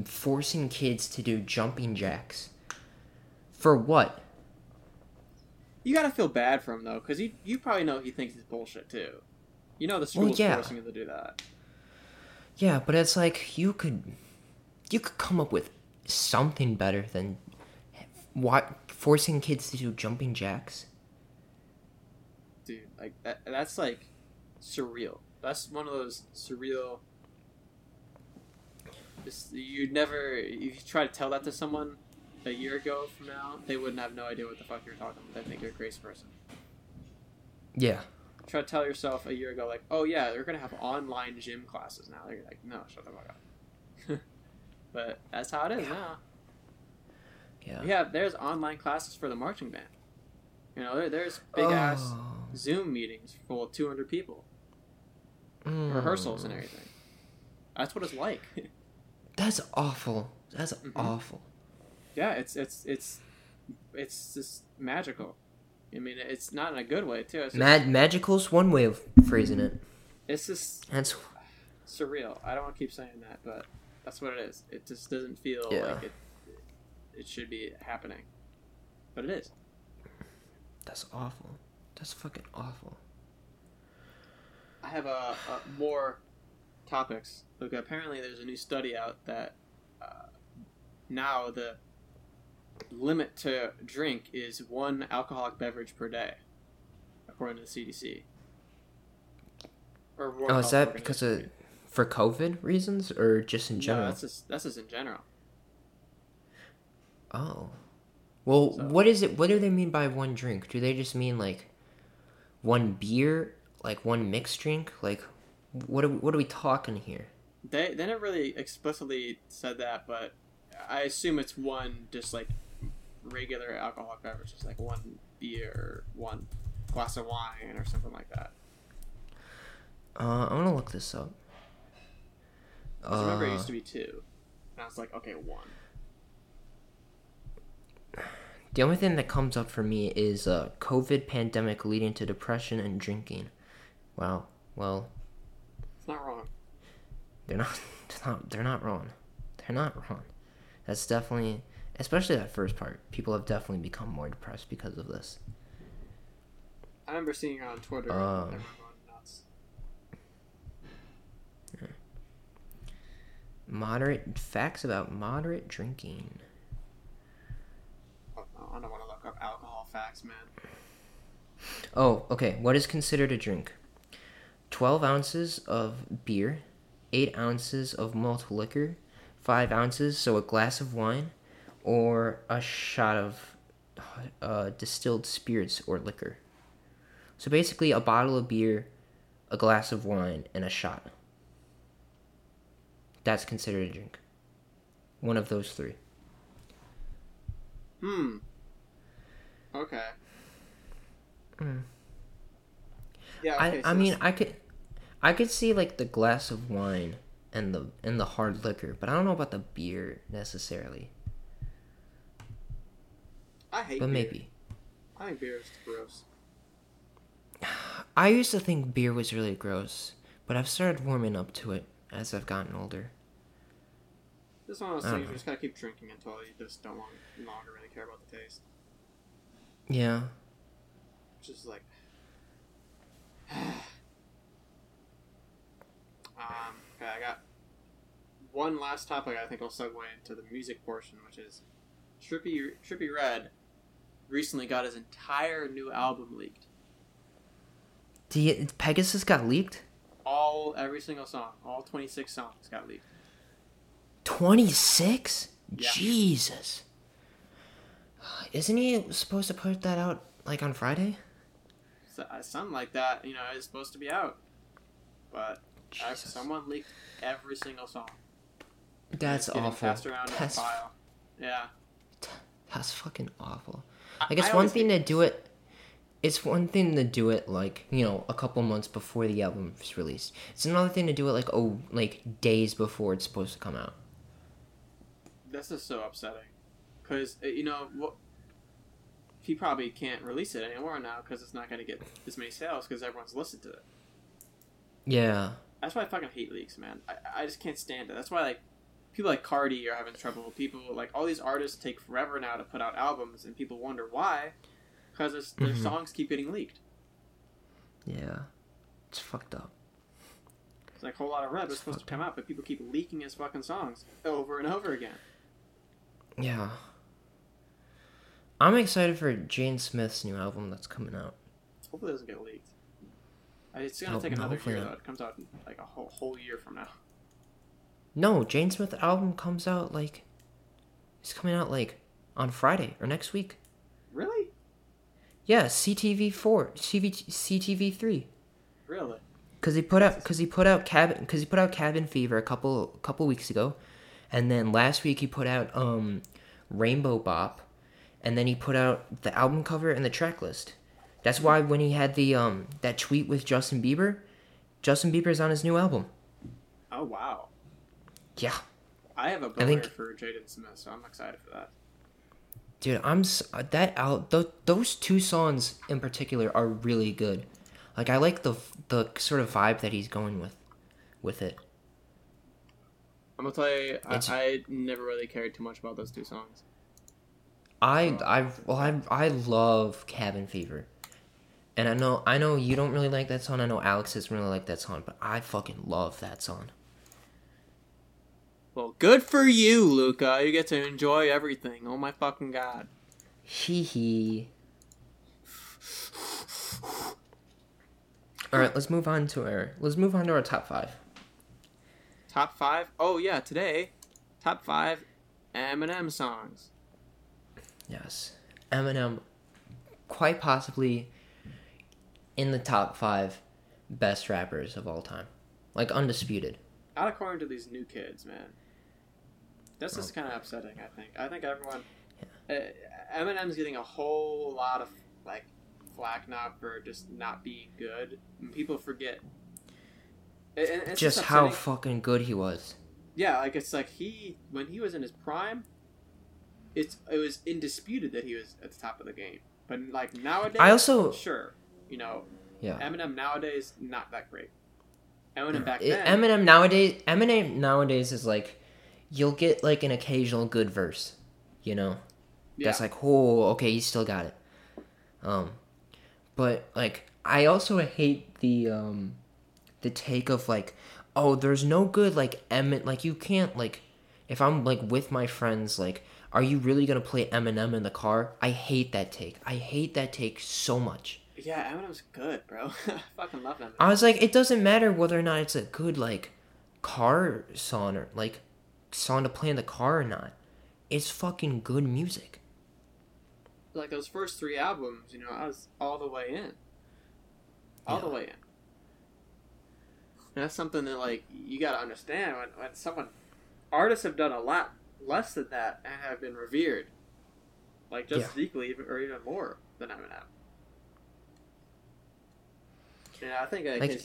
forcing kids to do jumping jacks. For what? You gotta feel bad for him though, because you you probably know he thinks it's bullshit too. You know the school's yeah. forcing him to do that. Yeah, but it's like you could, you could come up with something better than what forcing kids to do jumping jacks. Dude, like that, that's like surreal. That's one of those surreal. Just, you'd never, if you try to tell that to someone a year ago from now, they wouldn't have no idea what the fuck you're talking about. They think you're a crazy person. Yeah. Try to tell yourself a year ago, like, oh yeah, they're gonna have online gym classes now. You're like, no, shut the fuck up. but that's how it is now. Yeah. Yeah, there's online classes for the marching band. You know, there, there's big ass Oh. Zoom meetings full of 200 people, Mm. rehearsals and everything. That's what it's like. That's awful. That's Mhm. awful. Yeah, it's it's it's it's just magical. I mean, it's not in a good way too. It's just, Mad magical's one way of phrasing it. it's just That's surreal. I don't want to keep saying that, but that's what it is. It just doesn't feel Yeah. like it. It should be happening, but it is. that's awful. That's fucking awful. I have a, a more topics. Look, apparently there's a new study out that uh, now the limit to drink is one alcoholic beverage per day, according to the CDC. Or Oh, is that because of for COVID reasons or just in general? No, that's just that's just in general. Oh. Well, So- what is it? What do they mean by one drink? Do they just mean like one beer, like one mixed drink? Like, what are, what are we talking here? They they never really explicitly said that, but I assume it's one just like regular alcoholic beverages, like one beer, one glass of wine, or something like that. Uh, I'm gonna look this up. 'Cause remember, it Uh, used to be two. And I was like, okay, one. the only thing that comes up for me is uh, COVID pandemic leading to depression and drinking. Wow. Well, It's not wrong. they're not. They're not. They're not wrong. They're not wrong. That's definitely, especially that first part. People have definitely become more depressed because of this. I remember seeing it on Twitter. Um. and everyone nuts. Moderate facts about moderate drinking. Oh, I don't want to look up alcohol facts, man. Oh, okay. What is considered a drink? 12 ounces of beer, 8 ounces of malt liquor, 5 ounces, so a glass of wine, or a shot of uh, distilled spirits or liquor. So basically, a bottle of beer, a glass of wine, and a shot. That's considered a drink. One of those three. Hmm. Okay. Mm. Yeah. I, Okay, I so mean I could I could see like the glass of wine and the and the hard liquor, but I don't know about the beer necessarily. I hate. But beer. maybe. I think beer is gross. I used to think beer was really gross, but I've started warming up to it as I've gotten older. This one of those things you just gotta keep drinking until you just don't want, longer really care about the taste. Yeah. Just like. um, okay, I got one last topic. I think I'll segue into the music portion, which is Trippie Trippie Redd recently got his entire new album leaked. You, Pegasus got leaked? All every single song, all twenty six songs got leaked. 26? Yeah. Jesus. Isn't he supposed to put that out like on Friday? So, uh, something like that, you know, is supposed to be out, but uh, someone leaked every single song. That's awful. Passed around in a That's file. Yeah. That's fucking awful. I- I guess I one thing think- to do it. It's one thing to do it like you know a couple months before the album is released. It's another thing to do it like oh like days before it's supposed to come out. That's just so upsetting. Because, uh, you know, what. He probably can't release it anymore now because it's not going to get as many sales because everyone's listened to it. Yeah. That's why I fucking hate leaks, man. I, I just can't stand it. That's why, like, people like Carti are having trouble. People, like, all these artists take forever now to put out albums, and people wonder why. Because their Mhm. songs keep getting leaked. Yeah. It's fucked up. It's like a Whole Lotta Red was supposed to come out, but people keep leaking his fucking songs over and over again. Yeah. I'm excited for Jaden Smith's new album that's coming out. Hopefully it doesn't get leaked. It's gonna Hope- take another year though. It comes out like a whole whole year from now. No, Jaden Smith album comes out like it's coming out like on Friday or next week. Really? Yeah, CTV four, CV, CTV three. Really? Cause he put out, cause he put out cabin, cause he put out Cabin Fever a couple couple weeks ago, and then last week he put out um, Rainbow Bap, and then he put out the album cover and the track list. That's why when he had the um that tweet with Justin Bieber, Justin Bieber's on his new album. Oh wow. Yeah, I have a boner think- for Jaden Smith, so I'm excited for that. dude, I'm uh, that out. Th- those two songs in particular are really good. Like I like the the sort of vibe that he's going with, with it. I'm gonna tell you, I, I never really cared too much about those two songs. I I well I I love Cabin Fever, and I know I know you don't really like that song. I know Alex doesn't really like that song, but I fucking love that song. Well, good for you, Luca. You get to enjoy everything. Oh my fucking god. Hee hee. All right, let's move on to our let's move on to our top five. Top five? Oh yeah, today, top five Eminem songs. Yes, Eminem, quite possibly in the top five best rappers of all time, like undisputed. Not according to these new kids, man. This is kind of upsetting. I think. I think everyone. Uh, Eminem's getting a whole lot of like flack now for just not being good. And people forget. And- and it's Just how fucking good he was. yeah, like it's like he when he was in his prime, it's it was indisputed that he was at the top of the game. But like nowadays, I also sure, you know, yeah. Eminem nowadays not that great. Eminem back then, Eminem nowadays, Eminem nowadays is like, you'll get like an occasional good verse, you know. yeah, That's like, oh, okay, he still got it. Um, but like, I also hate the um, the take of like, oh, there's no good like Emin, like you can't like, if I'm like with my friends, like, are you really gonna play Eminem in the car? I hate that take. I hate that take so much. yeah, Eminem's good, bro. I fucking love Eminem. I was like, it doesn't matter whether or not it's a good like car song or like song to play in the car or not. It's fucking good music. like those first three albums, you know, I was all the way in, all the way in. And that's something that like you got to understand when when someone artists have done a lot less than that and have been revered, like just Yeah. as equally or even more than Eminem. Yeah, I think like, Like-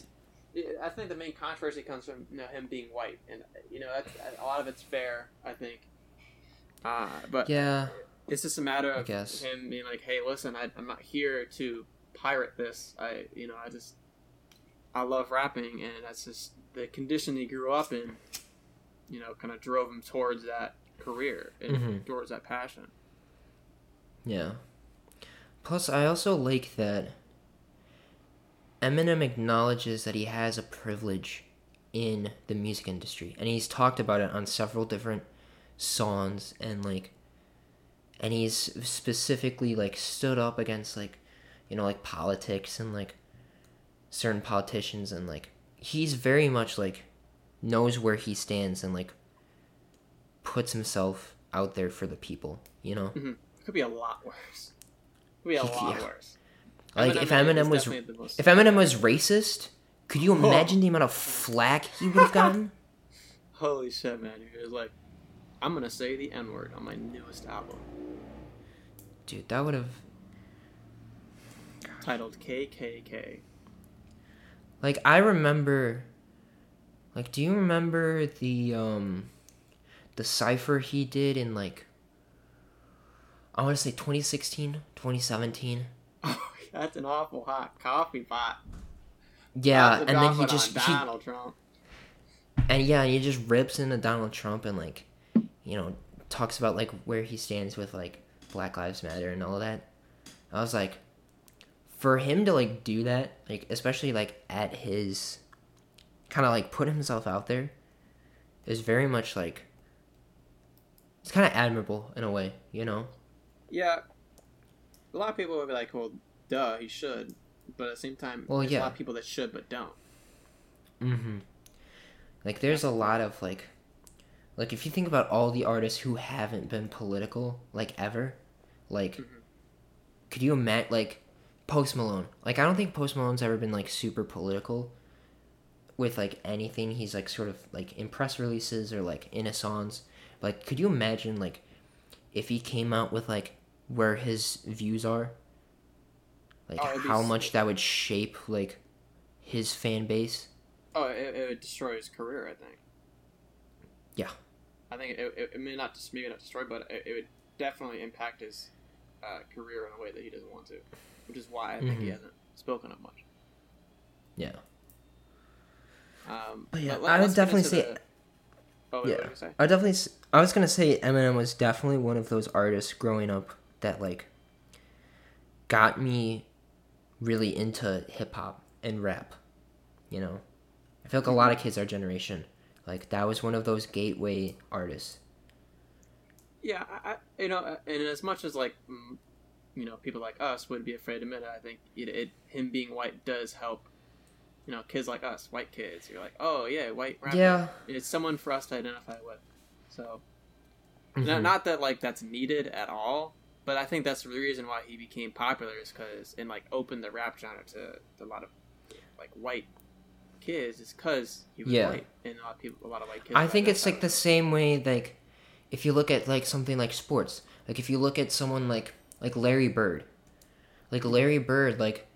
I think the main controversy comes from you know him being white, and you know that's, a lot of it's fair, I think. Uh, but Yeah. it's just a matter of him being like, "Hey, listen, I, I'm not here to pirate this. I, you know, I just, I love rapping, and that's just the condition he grew up in. You know, kind of drove him towards that career and Mhm. towards that passion. Yeah. Plus, I also like that Eminem acknowledges that he has a privilege in the music industry, and he's talked about it on several different songs, and like, and he's specifically like stood up against like, you know, like politics and like certain politicians, and like he's very much like knows where he stands and like puts himself out there for the people, you know. Mm-hmm. Could be a lot worse. Could be a He- lot yeah. worse. Like if Eminem is Eminem was definitely the most- if Eminem was racist, could you imagine the amount of flack he would have gotten? holy shit, man, he was like, "I'm gonna say the N word on my newest album Dude, that would have titled KKK." like I remember like do you remember the um the cipher he did in like I want to say 2016, 2017. That's an awful hot coffee pot. Yeah, and then he just he, Donald Trump. and yeah, he just rips into Donald Trump and like, you know, talks about like where he stands with like Black Lives Matter and all of that. I was like, for him to like do that, like especially like at his, kind of like put himself out there, is very much like. It's kind of admirable in a way, you know. Yeah, a lot of people would be like, "Well, duh, he should," but at the same time, Well, there's yeah. a lot of people that should but don't. Mm-hmm. Like there's a lot of like like if you think about all the artists who haven't been political like ever, like Mhm. could you imagine like Post Malone? Like I don't think Post Malone's ever been like super political with like anything. He's like sort of like in press releases or like in a songs. Like could you imagine like if he came out with like where his views are? Like Oh, be how much that would shape like his fan base? Oh, it, it would destroy his career. I think. Yeah. I think it, it, it may not just maybe not destroy, but it, it would definitely impact his uh, career in a way that he doesn't want to, which is why I think he Mhm. hasn't spoken up much. Yeah. Um, But yeah, let- I would definitely say- the- Oh, wait, Yeah. I definitely, I was gonna say Eminem was definitely one of those artists growing up that like got me really into hip hop and rap. You know, I feel like a lot of kids our generation, like that was one of those gateway artists. Yeah, I, you know, uh, and as much as like, you know, people like us would be afraid to admit it, I think it, it him being white does help. You know, kids like us, white kids, you're like, oh yeah, white rapper. Yeah. it's someone for us to identify with. So, Mhm. not, not that like that's needed at all, but I think that's the reason why he became popular is because and like opened the rap genre to, to a lot of like white kids is because he was Yeah. white and a lot of people, a lot of white kids. I think it's like the same way like if you look at like something like sports. Like if you look at someone like like Larry Bird. Like Larry Bird like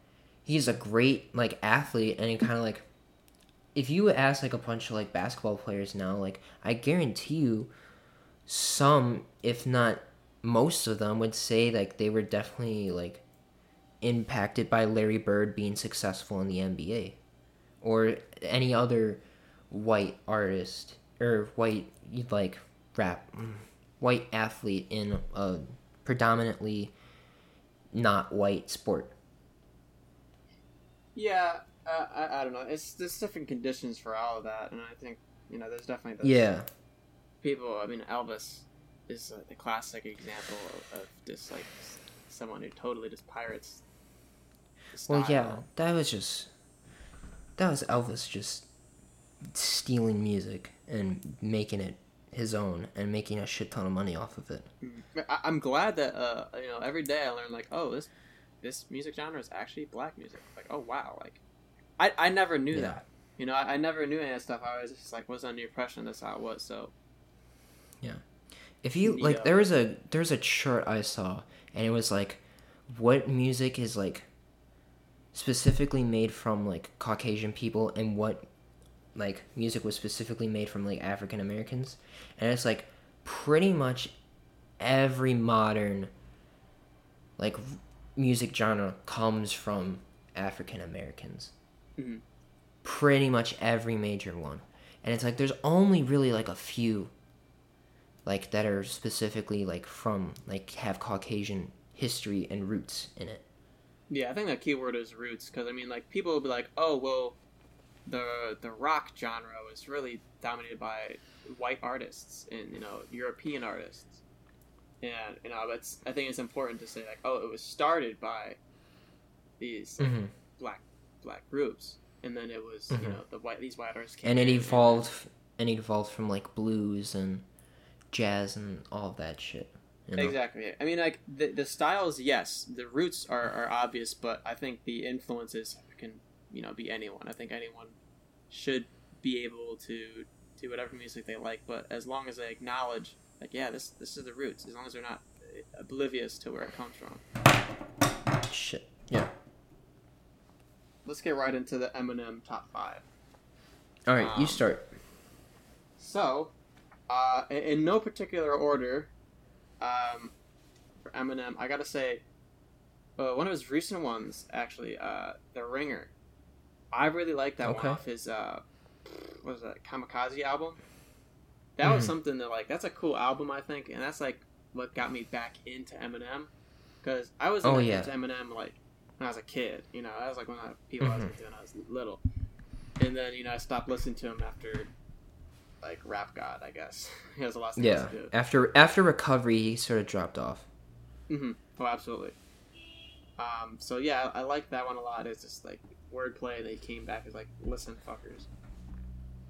he's a great like athlete and he kind of like if you ask like a bunch of like basketball players now like I guarantee you some if not most of them would say like they were definitely like impacted by Larry Bird being successful in the NBA or any other white artist or white you'd like rap white athlete in a predominantly not white sport. Yeah, uh, I, I don't know. It's there's different conditions for all of that, and I think you know there's definitely those Yeah. people. I mean, Elvis is uh, the classic example of, of just like someone who totally just pirates. Well, yeah, that was just that was Elvis just stealing music and making it his own and making a shit ton of money off of it. Mm. I, I'm glad that uh, you know every day I learn like, oh, this this music genre is actually black music. Like, oh wow, like I I never knew Yeah. that. You know, I, I never knew any of that stuff. I was just like was under the impression that's how it was. So If you like, Yeah. there was a there was a chart I saw, and it was like, what music is like specifically made from like Caucasian people, and what like music was specifically made from like African Americans, and it's like pretty much every modern like music genre comes from African Americans. Mhm. Pretty much every major one, and it's like there's only really like a few like that are specifically like from like have Caucasian history and roots in it. Yeah, I think the key word is roots because I mean, like people will be like, "Oh, well, the the rock genre was really dominated by white artists and you know European artists," and you know, it's I think it's important to say like, "Oh, it was started by these like, Mm-hmm. black black groups, and then it was Mhm. you know the white these white artists came And it evolved and it evolved from like blues and jazz and all that shit. You know? Exactly. I mean, like the the styles, yes, the roots are, are obvious, but I think the influences can you know be anyone. I think anyone should be able to do whatever music they like, but as long as they acknowledge, like, yeah, this this is the roots. As long as they're not oblivious to where it comes from. Shit. Yeah. Let's get right into the Eminem top five. All right, you Um, start. So, Uh, in, no particular order, um, for Eminem, I gotta say, uh, one of his recent ones actually, uh, The Ringer. I really like that Okay. one off his uh, what was that Kamikaze album. That was Mhm. something that like that's a cool album I think, and that's like what got me back into Eminem because I was Oh, into yeah. Eminem like when I was a kid. You know, that was like when I, people I was into when I was little, and then you know I stopped listening to him after like Rap God. I guess he last thing I Yeah. After after recovery, he sort of dropped off. hmm Oh, absolutely. Um, so yeah, I, I like that one a lot. It's just like wordplay. They came back as like, listen, fuckers.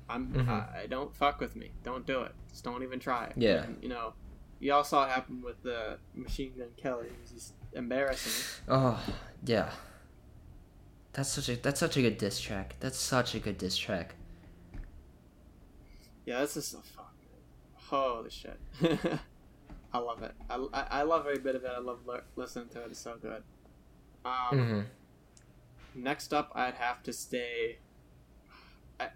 I'm Mhm. I, I don't fuck with me. Don't do it. Just don't even try. it. Yeah. And, you know, you all saw it happen with the Machine Gun Kelly. It was just embarrassing. Oh yeah. That's such a that's such a good diss track. That's such a good diss track. Yeah, this is a fuck. Holy shit. I love it. I, I, I love every bit of it. I love li- listening to it. It's so good. Um, hmm Next up, I'd have to say. I,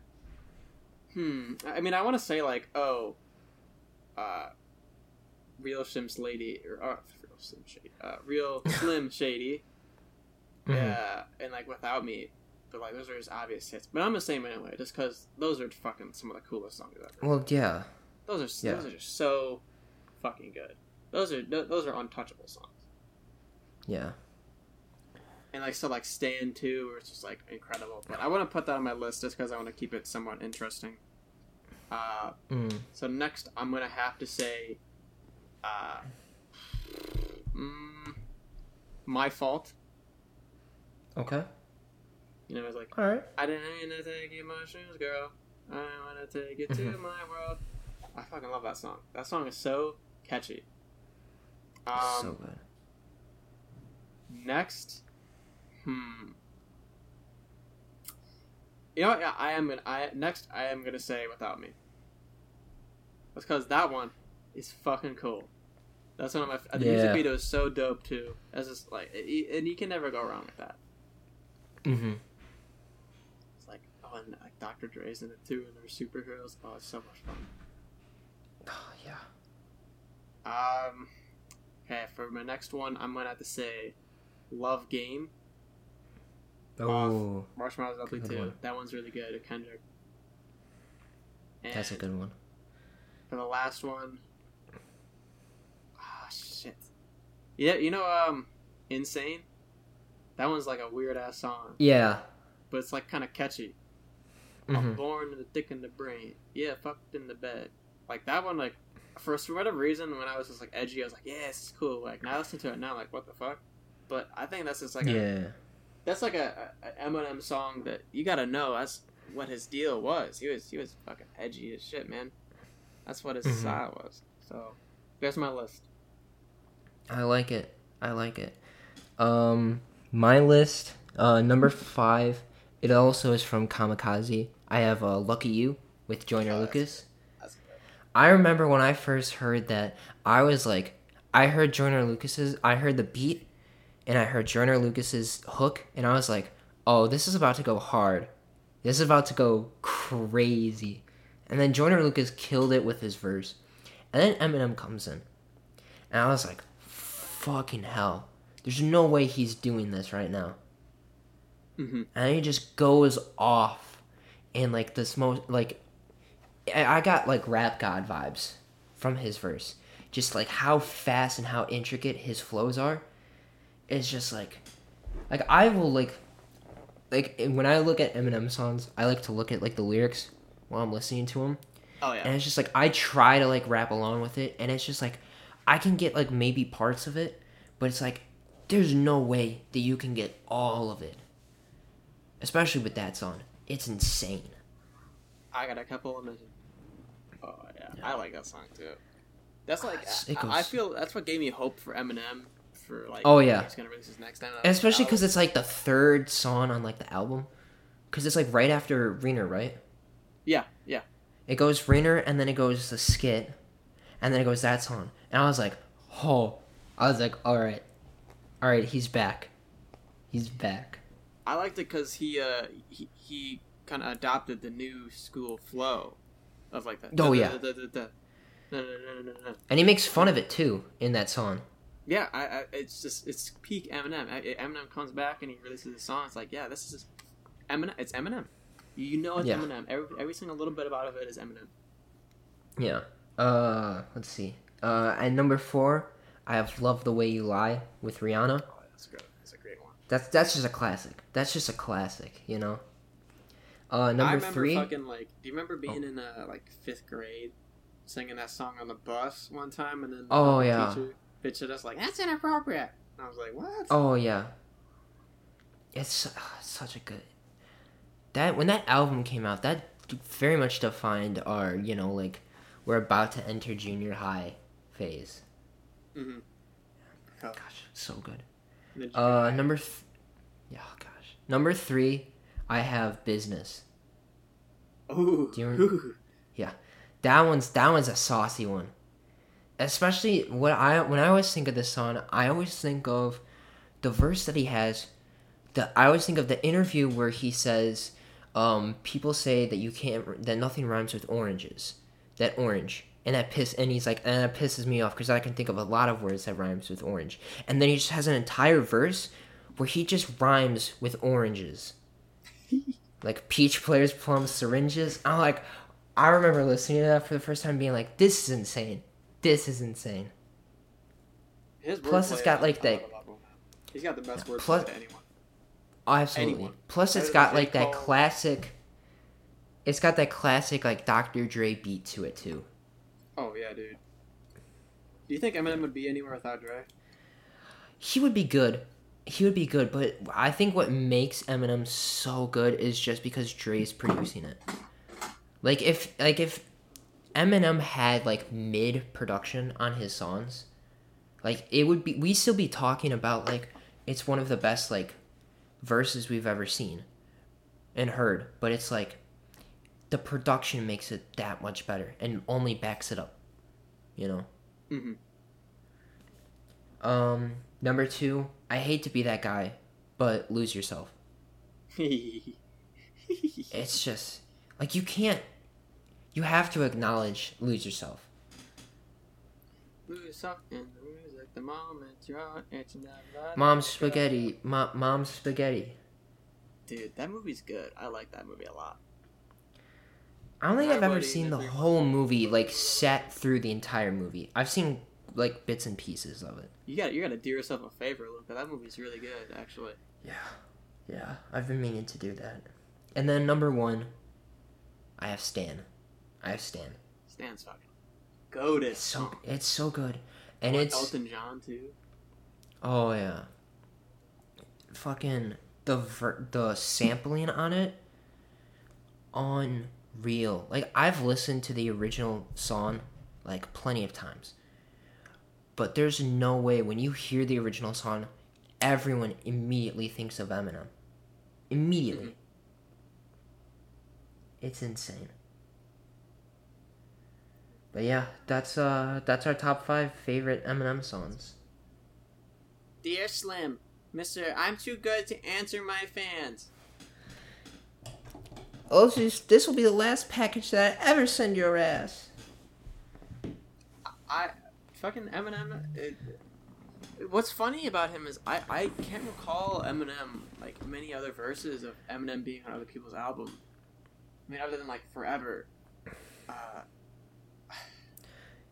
hmm. I mean, I want to say like, oh, uh, real Sims lady or uh, real Slim Shady, uh, real Slim Shady, Mm-hmm. yeah, and like without me, but like those are his obvious hits. But I'm gonna say 'em anyway, just because those are fucking some of the coolest songs ever. Well, yeah. Those are Yeah. those are just so fucking good. Those are those are untouchable songs. Yeah. and like so like stand too where it's just like incredible but i want to put that on my list just because i want to keep it somewhat interesting uh, Mm. so next i'm gonna have to say uh, mm, my fault Okay. You know it's like All right. i didn't mean to take you my shoes girl i want to take you to my world i fucking love that song that song is so catchy um, so good. Next, hmm. You know what? Yeah, I am gonna. I next I am gonna say without me. That's because that one is fucking cool. That's one of my. The music video is so dope too. As just like, it, and you can never go wrong with that. Mm-hmm. It's like, oh, and like Dr. Dre's in it too, and they're superheroes. Oh, it's so much fun. Oh, yeah. Um, okay, for my next one, I'm gonna have to say, "Love Game." Oh, Marshmallows Ugly too. one. That one's really good. Kendrick. And that's a good one. For the last one, ah shit. Yeah, you know, um, Insane. That one's like a weird ass song, Yeah. but it's like kind of catchy. Hmm I'm born in the dick in the brain. Yeah, fucked in the bed. Like that one, like for for whatever reason, when I was just like edgy, I was like, yeah, this is cool. Like now I listen to it now, I'm like what the fuck. But I think that's just like a, yeah. that's like a, a, a Eminem song that you gotta know. That's what his deal was. He was he was fucking edgy as shit, man. That's what his Mhm. style was. So there's my list. I like it. I like it. Um, my list, uh, number five. It also is from Kamikaze. I have uh, "Lucky You" with Joyner Oh, that's Lucas. That's good. I remember when I first heard that, I was like, I heard Joyner Lucas's, I heard the beat, and I heard Joyner Lucas's hook, and I was like, oh, this is about to go hard. This is about to go crazy. And then Joyner Lucas killed it with his verse. And then Eminem comes in. And I was like, fucking hell. There's no way he's doing this right now Mm-hmm. and he just goes off and like this most like I I got like rap god vibes from his verse just like how fast and how intricate his flows are it's just like like I will like like when I look at Eminem songs I like to look at like the lyrics while I'm listening to them Oh yeah. and it's just like I try to like rap along with it, and it's just like I can get like maybe parts of it, but it's like there's no way that you can get all of it. Especially with that song, it's insane. I got a couple of them. Oh yeah. I like that song too. That's ah, like It's- it I, I feel that's what gave me hope for Eminem for like. Oh, yeah. He's gonna release his next album. Especially because it's like the third song on like the album, because it's like right after Ringer, right? Yeah, yeah. It goes Ringer, and then it goes the skit, and then it goes that song, and I was like, oh, I was like, all right, all right, he's back, he's back. I liked it because he uh he, he kind of adopted the new school flow of like that. Oh, yeah. And he makes fun of it too in that song. Yeah, I, I, it's just it's peak Eminem. Eminem comes back and he releases a song. It's like, yeah, this is Eminem. It's Eminem. You know it's Yeah. Eminem. Every every single little bit about of it is Eminem. Yeah. Uh, let's see. Uh, at number four, I have "Love the Way You Lie" with Rihanna. Oh, that's great. That's a great one. That's that's just a classic. That's just a classic, you know. Uh, I remember three. Oh. fucking like. Do you remember being in uh, like fifth grade, singing that song on the bus one time, and then Oh, fucking yeah. teacher bitched at us like that's inappropriate. And I was like, what? Oh yeah. It's uh, such a good. That when that album came out, that very much defined our, you know, like we're about to enter junior high phase. Mm-hmm. Gosh, so good. Uh, number, th- oh, number three, I have business. Ooh. do you ooh. That one's that one's a saucy one. Especially what I when I always think of this song, I always think of the verse that he has. The I always think of the interview where he says, um, "People say that you can't that nothing rhymes with oranges, that orange." And that piss, and he's like, and that pisses me off because I can think of a lot of words that rhymes with orange. And then he just has an entire verse where he just rhymes with oranges, like peach players, plums, syringes. I'm like, I remember listening to that for the first time, being like, "This is insane. This is insane." His Plus, it's got, like, that- He's got the best wordplay Plus- to anyone. Oh absolutely. Anyone. Plus, it's got like that Cole. classic. It's got that classic like Dr. Dre beat to it too. Oh yeah, dude. Do you think Eminem would be anywhere without Dre? He would be good. He would be good, but I think what makes Eminem so good is just because Dre's producing it. Like if like if Eminem had like mid production on his songs, like it would be we still be talking about like it's one of the best like verses we've ever seen and heard, but it's like the production makes it that much better and only backs it up. You know? Mm-hmm. Um, number two, I hate to be that guy, but lose yourself. It's just like you can't. You have to acknowledge lose yourself. Lose lose at the moment you're out, it's not right. Mom's spaghetti. Mo- mom's spaghetti. Dude, that movie's good. I like that movie a lot. I don't think I've ever seen the whole movie like sat through the entire movie. I've seen like bits and pieces of it. You got you got to do yourself a favor, Luca. That movie's really good, actually. Yeah, yeah. I've been meaning to do that. And then number one, I have Stan. I have Stan. Stan's fucking goaded. It's so it's so good, and like it's Elton John too. Oh yeah. Fucking the ver- the sampling on it unreal. Like I've listened to the original song like plenty of times. But there's no way when you hear the original song everyone immediately thinks of Eminem. Immediately. Mhm. It's insane. But yeah, that's uh that's our top 5 favorite Eminem songs. Dear Slim, Mister, I'm too good to answer my fans. Oh, this, this will be the last package that I ever send your ass. I fucking Eminem. It, what's funny about him is I I can't recall Eminem like many other verses of Eminem being on other people's album. I mean, other than like Forever. Uh,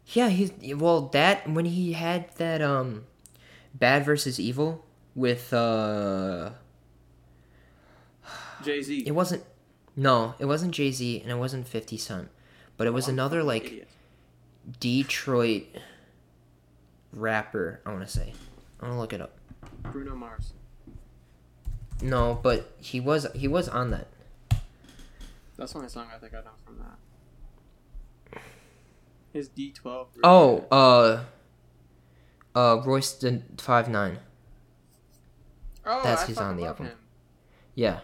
Yeah, he's well that when he had that um Bad versus Evil with uh Jay Z. it wasn't no, it wasn't Jay-Z and it wasn't 50 Cent. But it was another like Detroit rapper, I want to say. I want to look it up. Bruno Mars. No, but he was he was on that. That's the only song I think I know from that. His D twelve. Oh, uh uh Royce da 5'9. oh, that's I fucking on the album. Him. Yeah.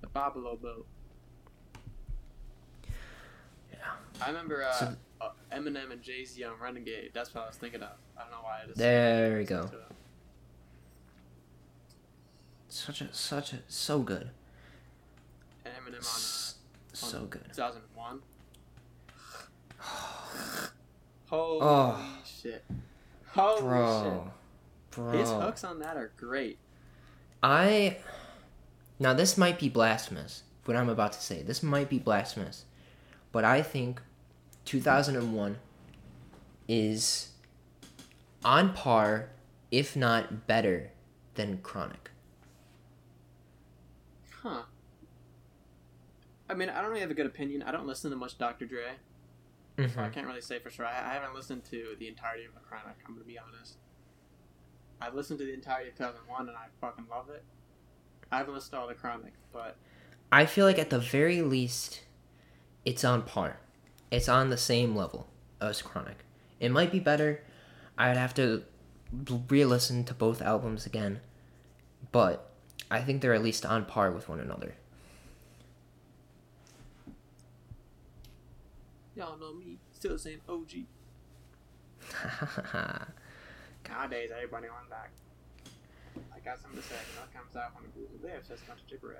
The Babalo boat. Yeah. I remember uh, So- uh, Eminem and Jay Z on Renegade. That's what I was thinking of. I don't know why I just. There we go. listened to it. Such a such a so good. And Eminem S- on, So good. 2001. Holy Oh. shit. Holy Bro. Bro. His hooks on that are great. I now this might be blasphemous. What I'm about to say, this might be blasphemous, but I think 2001 is on par, if not better, than Chronic. Huh. I mean, I don't really have a good opinion. I don't listen to much Dr. Dre, so I Mhm. can't really say for sure. I, I haven't listened to the entirety of the Chronic. I'm gonna be honest. I've listened to the entirety of 2001 and I fucking love it. I haven't listened to all the Chronic, but I feel like at the very least, it's on par. It's on the same level as Chronic. It might be better. I'd have to re-listen to both albums again, but I think they're at least on par with one another. y'all know me, still the same OG. Nowadays, everybody on back. I got something to say. You know, it comes out when the blues live. Just a bunch of gibberish.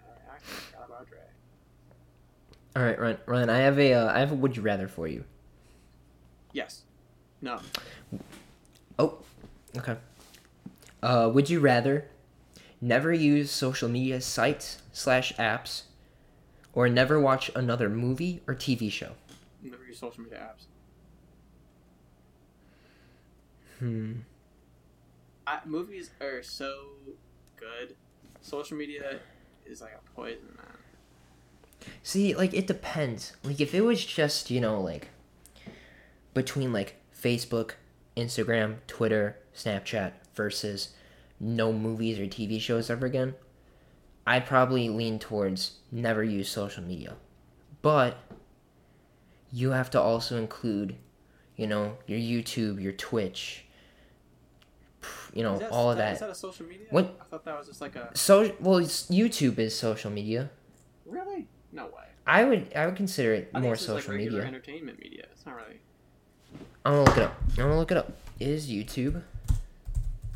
Uh, Alright, actually, got about Dre. All right, Ryan. Ryan, I have a uh, I have a would you rather for you. Yes. No. Oh, okay. Uh, would you rather never use social media sites slash apps, or never watch another movie or TV show? Never use social media apps. Hmm. I, movies are so good. Social media is like a poison, man. See, like it depends. Like if it was just, you know, like between like Facebook, Instagram, Twitter, Snapchat versus no movies or TV shows ever again, I'd probably lean towards never use social media. But you have to also include, you know, your YouTube, your Twitch, you know, that- all of that-. Is that a social media? What- I thought that was just like a. So, well, YouTube is social media. Really? No way. I would, I would consider it I more social like regular media. entertainment media. It's not really. I'm gonna look it up. I'm gonna look it up. Is YouTube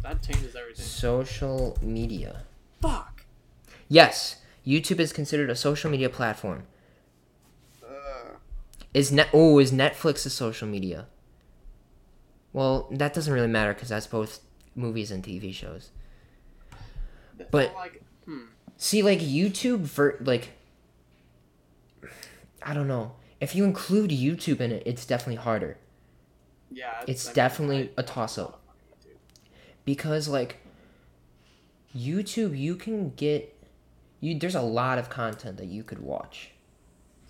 That changes everything. social media? Fuck. Yes, YouTube is considered a social media platform. Uh, Is net? Oh, is Netflix a social media? Well, that doesn't really matter because that's both movies and TV shows. But- like. Hmm. See, like YouTube, ver- like I don't know. If you include YouTube in it, it's definitely harder Yeah. It's I mean, definitely a fucking YouTube. because like YouTube, you can get you. There's a lot of content that you could watch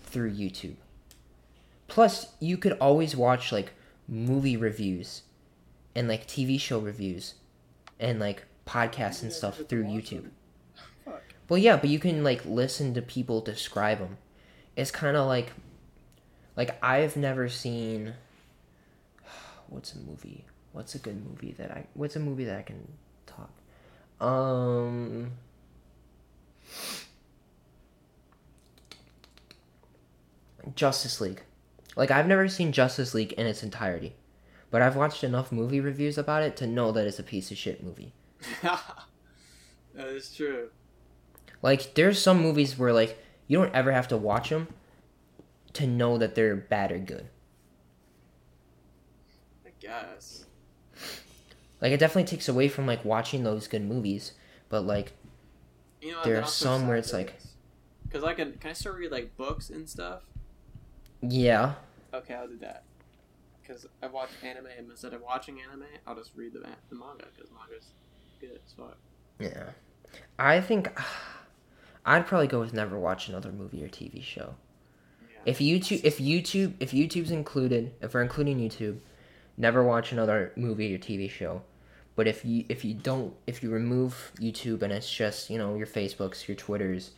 through YouTube. Plus, you could always watch like movie reviews and like TV show reviews and like podcasts and stuff you have to through YouTube. Well, yeah, but you can like listen to people describe them. It's kind of like, like I've never seen. What's a movie? What's a good movie that I? What's a movie that I can talk? Um. Justice League. Like I've never seen Justice League in its entirety, but I've watched enough movie reviews about it to know that it's a piece of shit movie. that is true. Like there's some movies where like you don't ever have to watch them to know that they're bad or good. I guess. Like it definitely takes away from like watching those good movies, but like You know, There are some where it's like- Cause I can can I still read like books and stuff? yeah, Okay, I'll do that. Cause I watch anime and instead of watching anime, I'll just read the, the manga because manga's good as fuck. yeah. I think I'd probably go with never watch another movie or TV show. Yeah. If YouTube if YouTube if YouTube's included, if we're including YouTube, never watch another movie or TV show. But if you if you don't if you remove YouTube and it's just, you know, your Facebooks, your Twitters,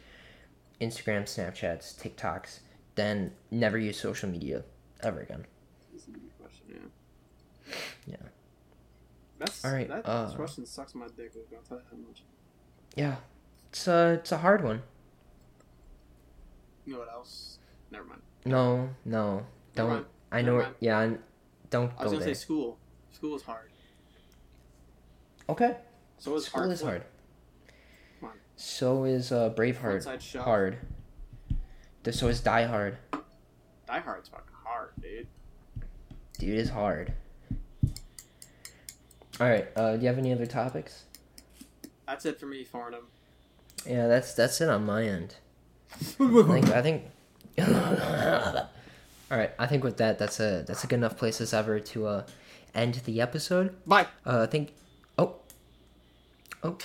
Instagram, Snapchats, TikToks, then never use social media ever again. That's a good question, yeah. Yeah. That's All right, That uh, sucks my dick. I'll tell you that much. Yeah. It's a it's a hard one. You know what else? Never mind. No, no. Don't. I know yeah, I- don't I was go gonna there. say school. School is hard. Okay. So is School hard. is hard. Come on. So is uh Braveheart hard. So is Die Hard. Die Hard's fucking hard, dude. dude is hard. All right. Uh, do you have any other topics? That's it for me, Farnham. Yeah, that's that's it on my end. I think I think. All right, I think with that, that's a that's a good enough place as ever to uh, end the episode. Bye. Uh, I think. Oh. Oh.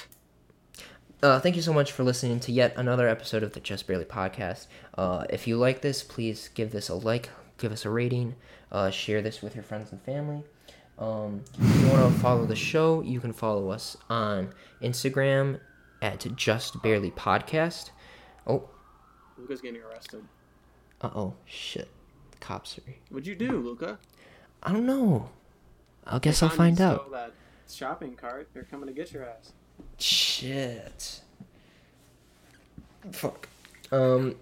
Uh, thank you so much for listening to yet another episode of the Just Barely podcast. Uh, if you like this, please give this a like, give us a rating, uh, share this with your friends and family. Um, if you want to follow the show, you can follow us on Instagram at Just Barely Podcast. Oh, Luca's getting arrested. uh oh, shit. Cops are. What'd you do, Luca? I don't know. I guess I'll find out. That shopping cart. They're coming to get your ass. Shit. Fuck. Um,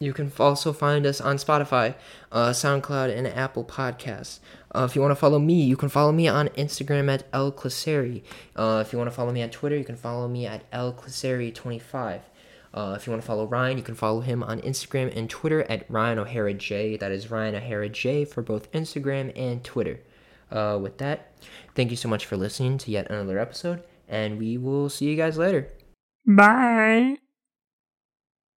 you can also find us on Spotify, uh, SoundCloud, and Apple Podcasts. Uh, if you want to follow me, you can follow me on Instagram at El Claseri. Uh, if you want to follow me on Twitter, you can follow me at El Claseri25. Uh, if you want to follow Ryan, you can follow him on Instagram and Twitter at Ryan O'Hara J. That is Ryan O'Hara J for both Instagram and Twitter. Uh, with that, thank you so much for listening to yet another episode, and we will see you guys later. Bye.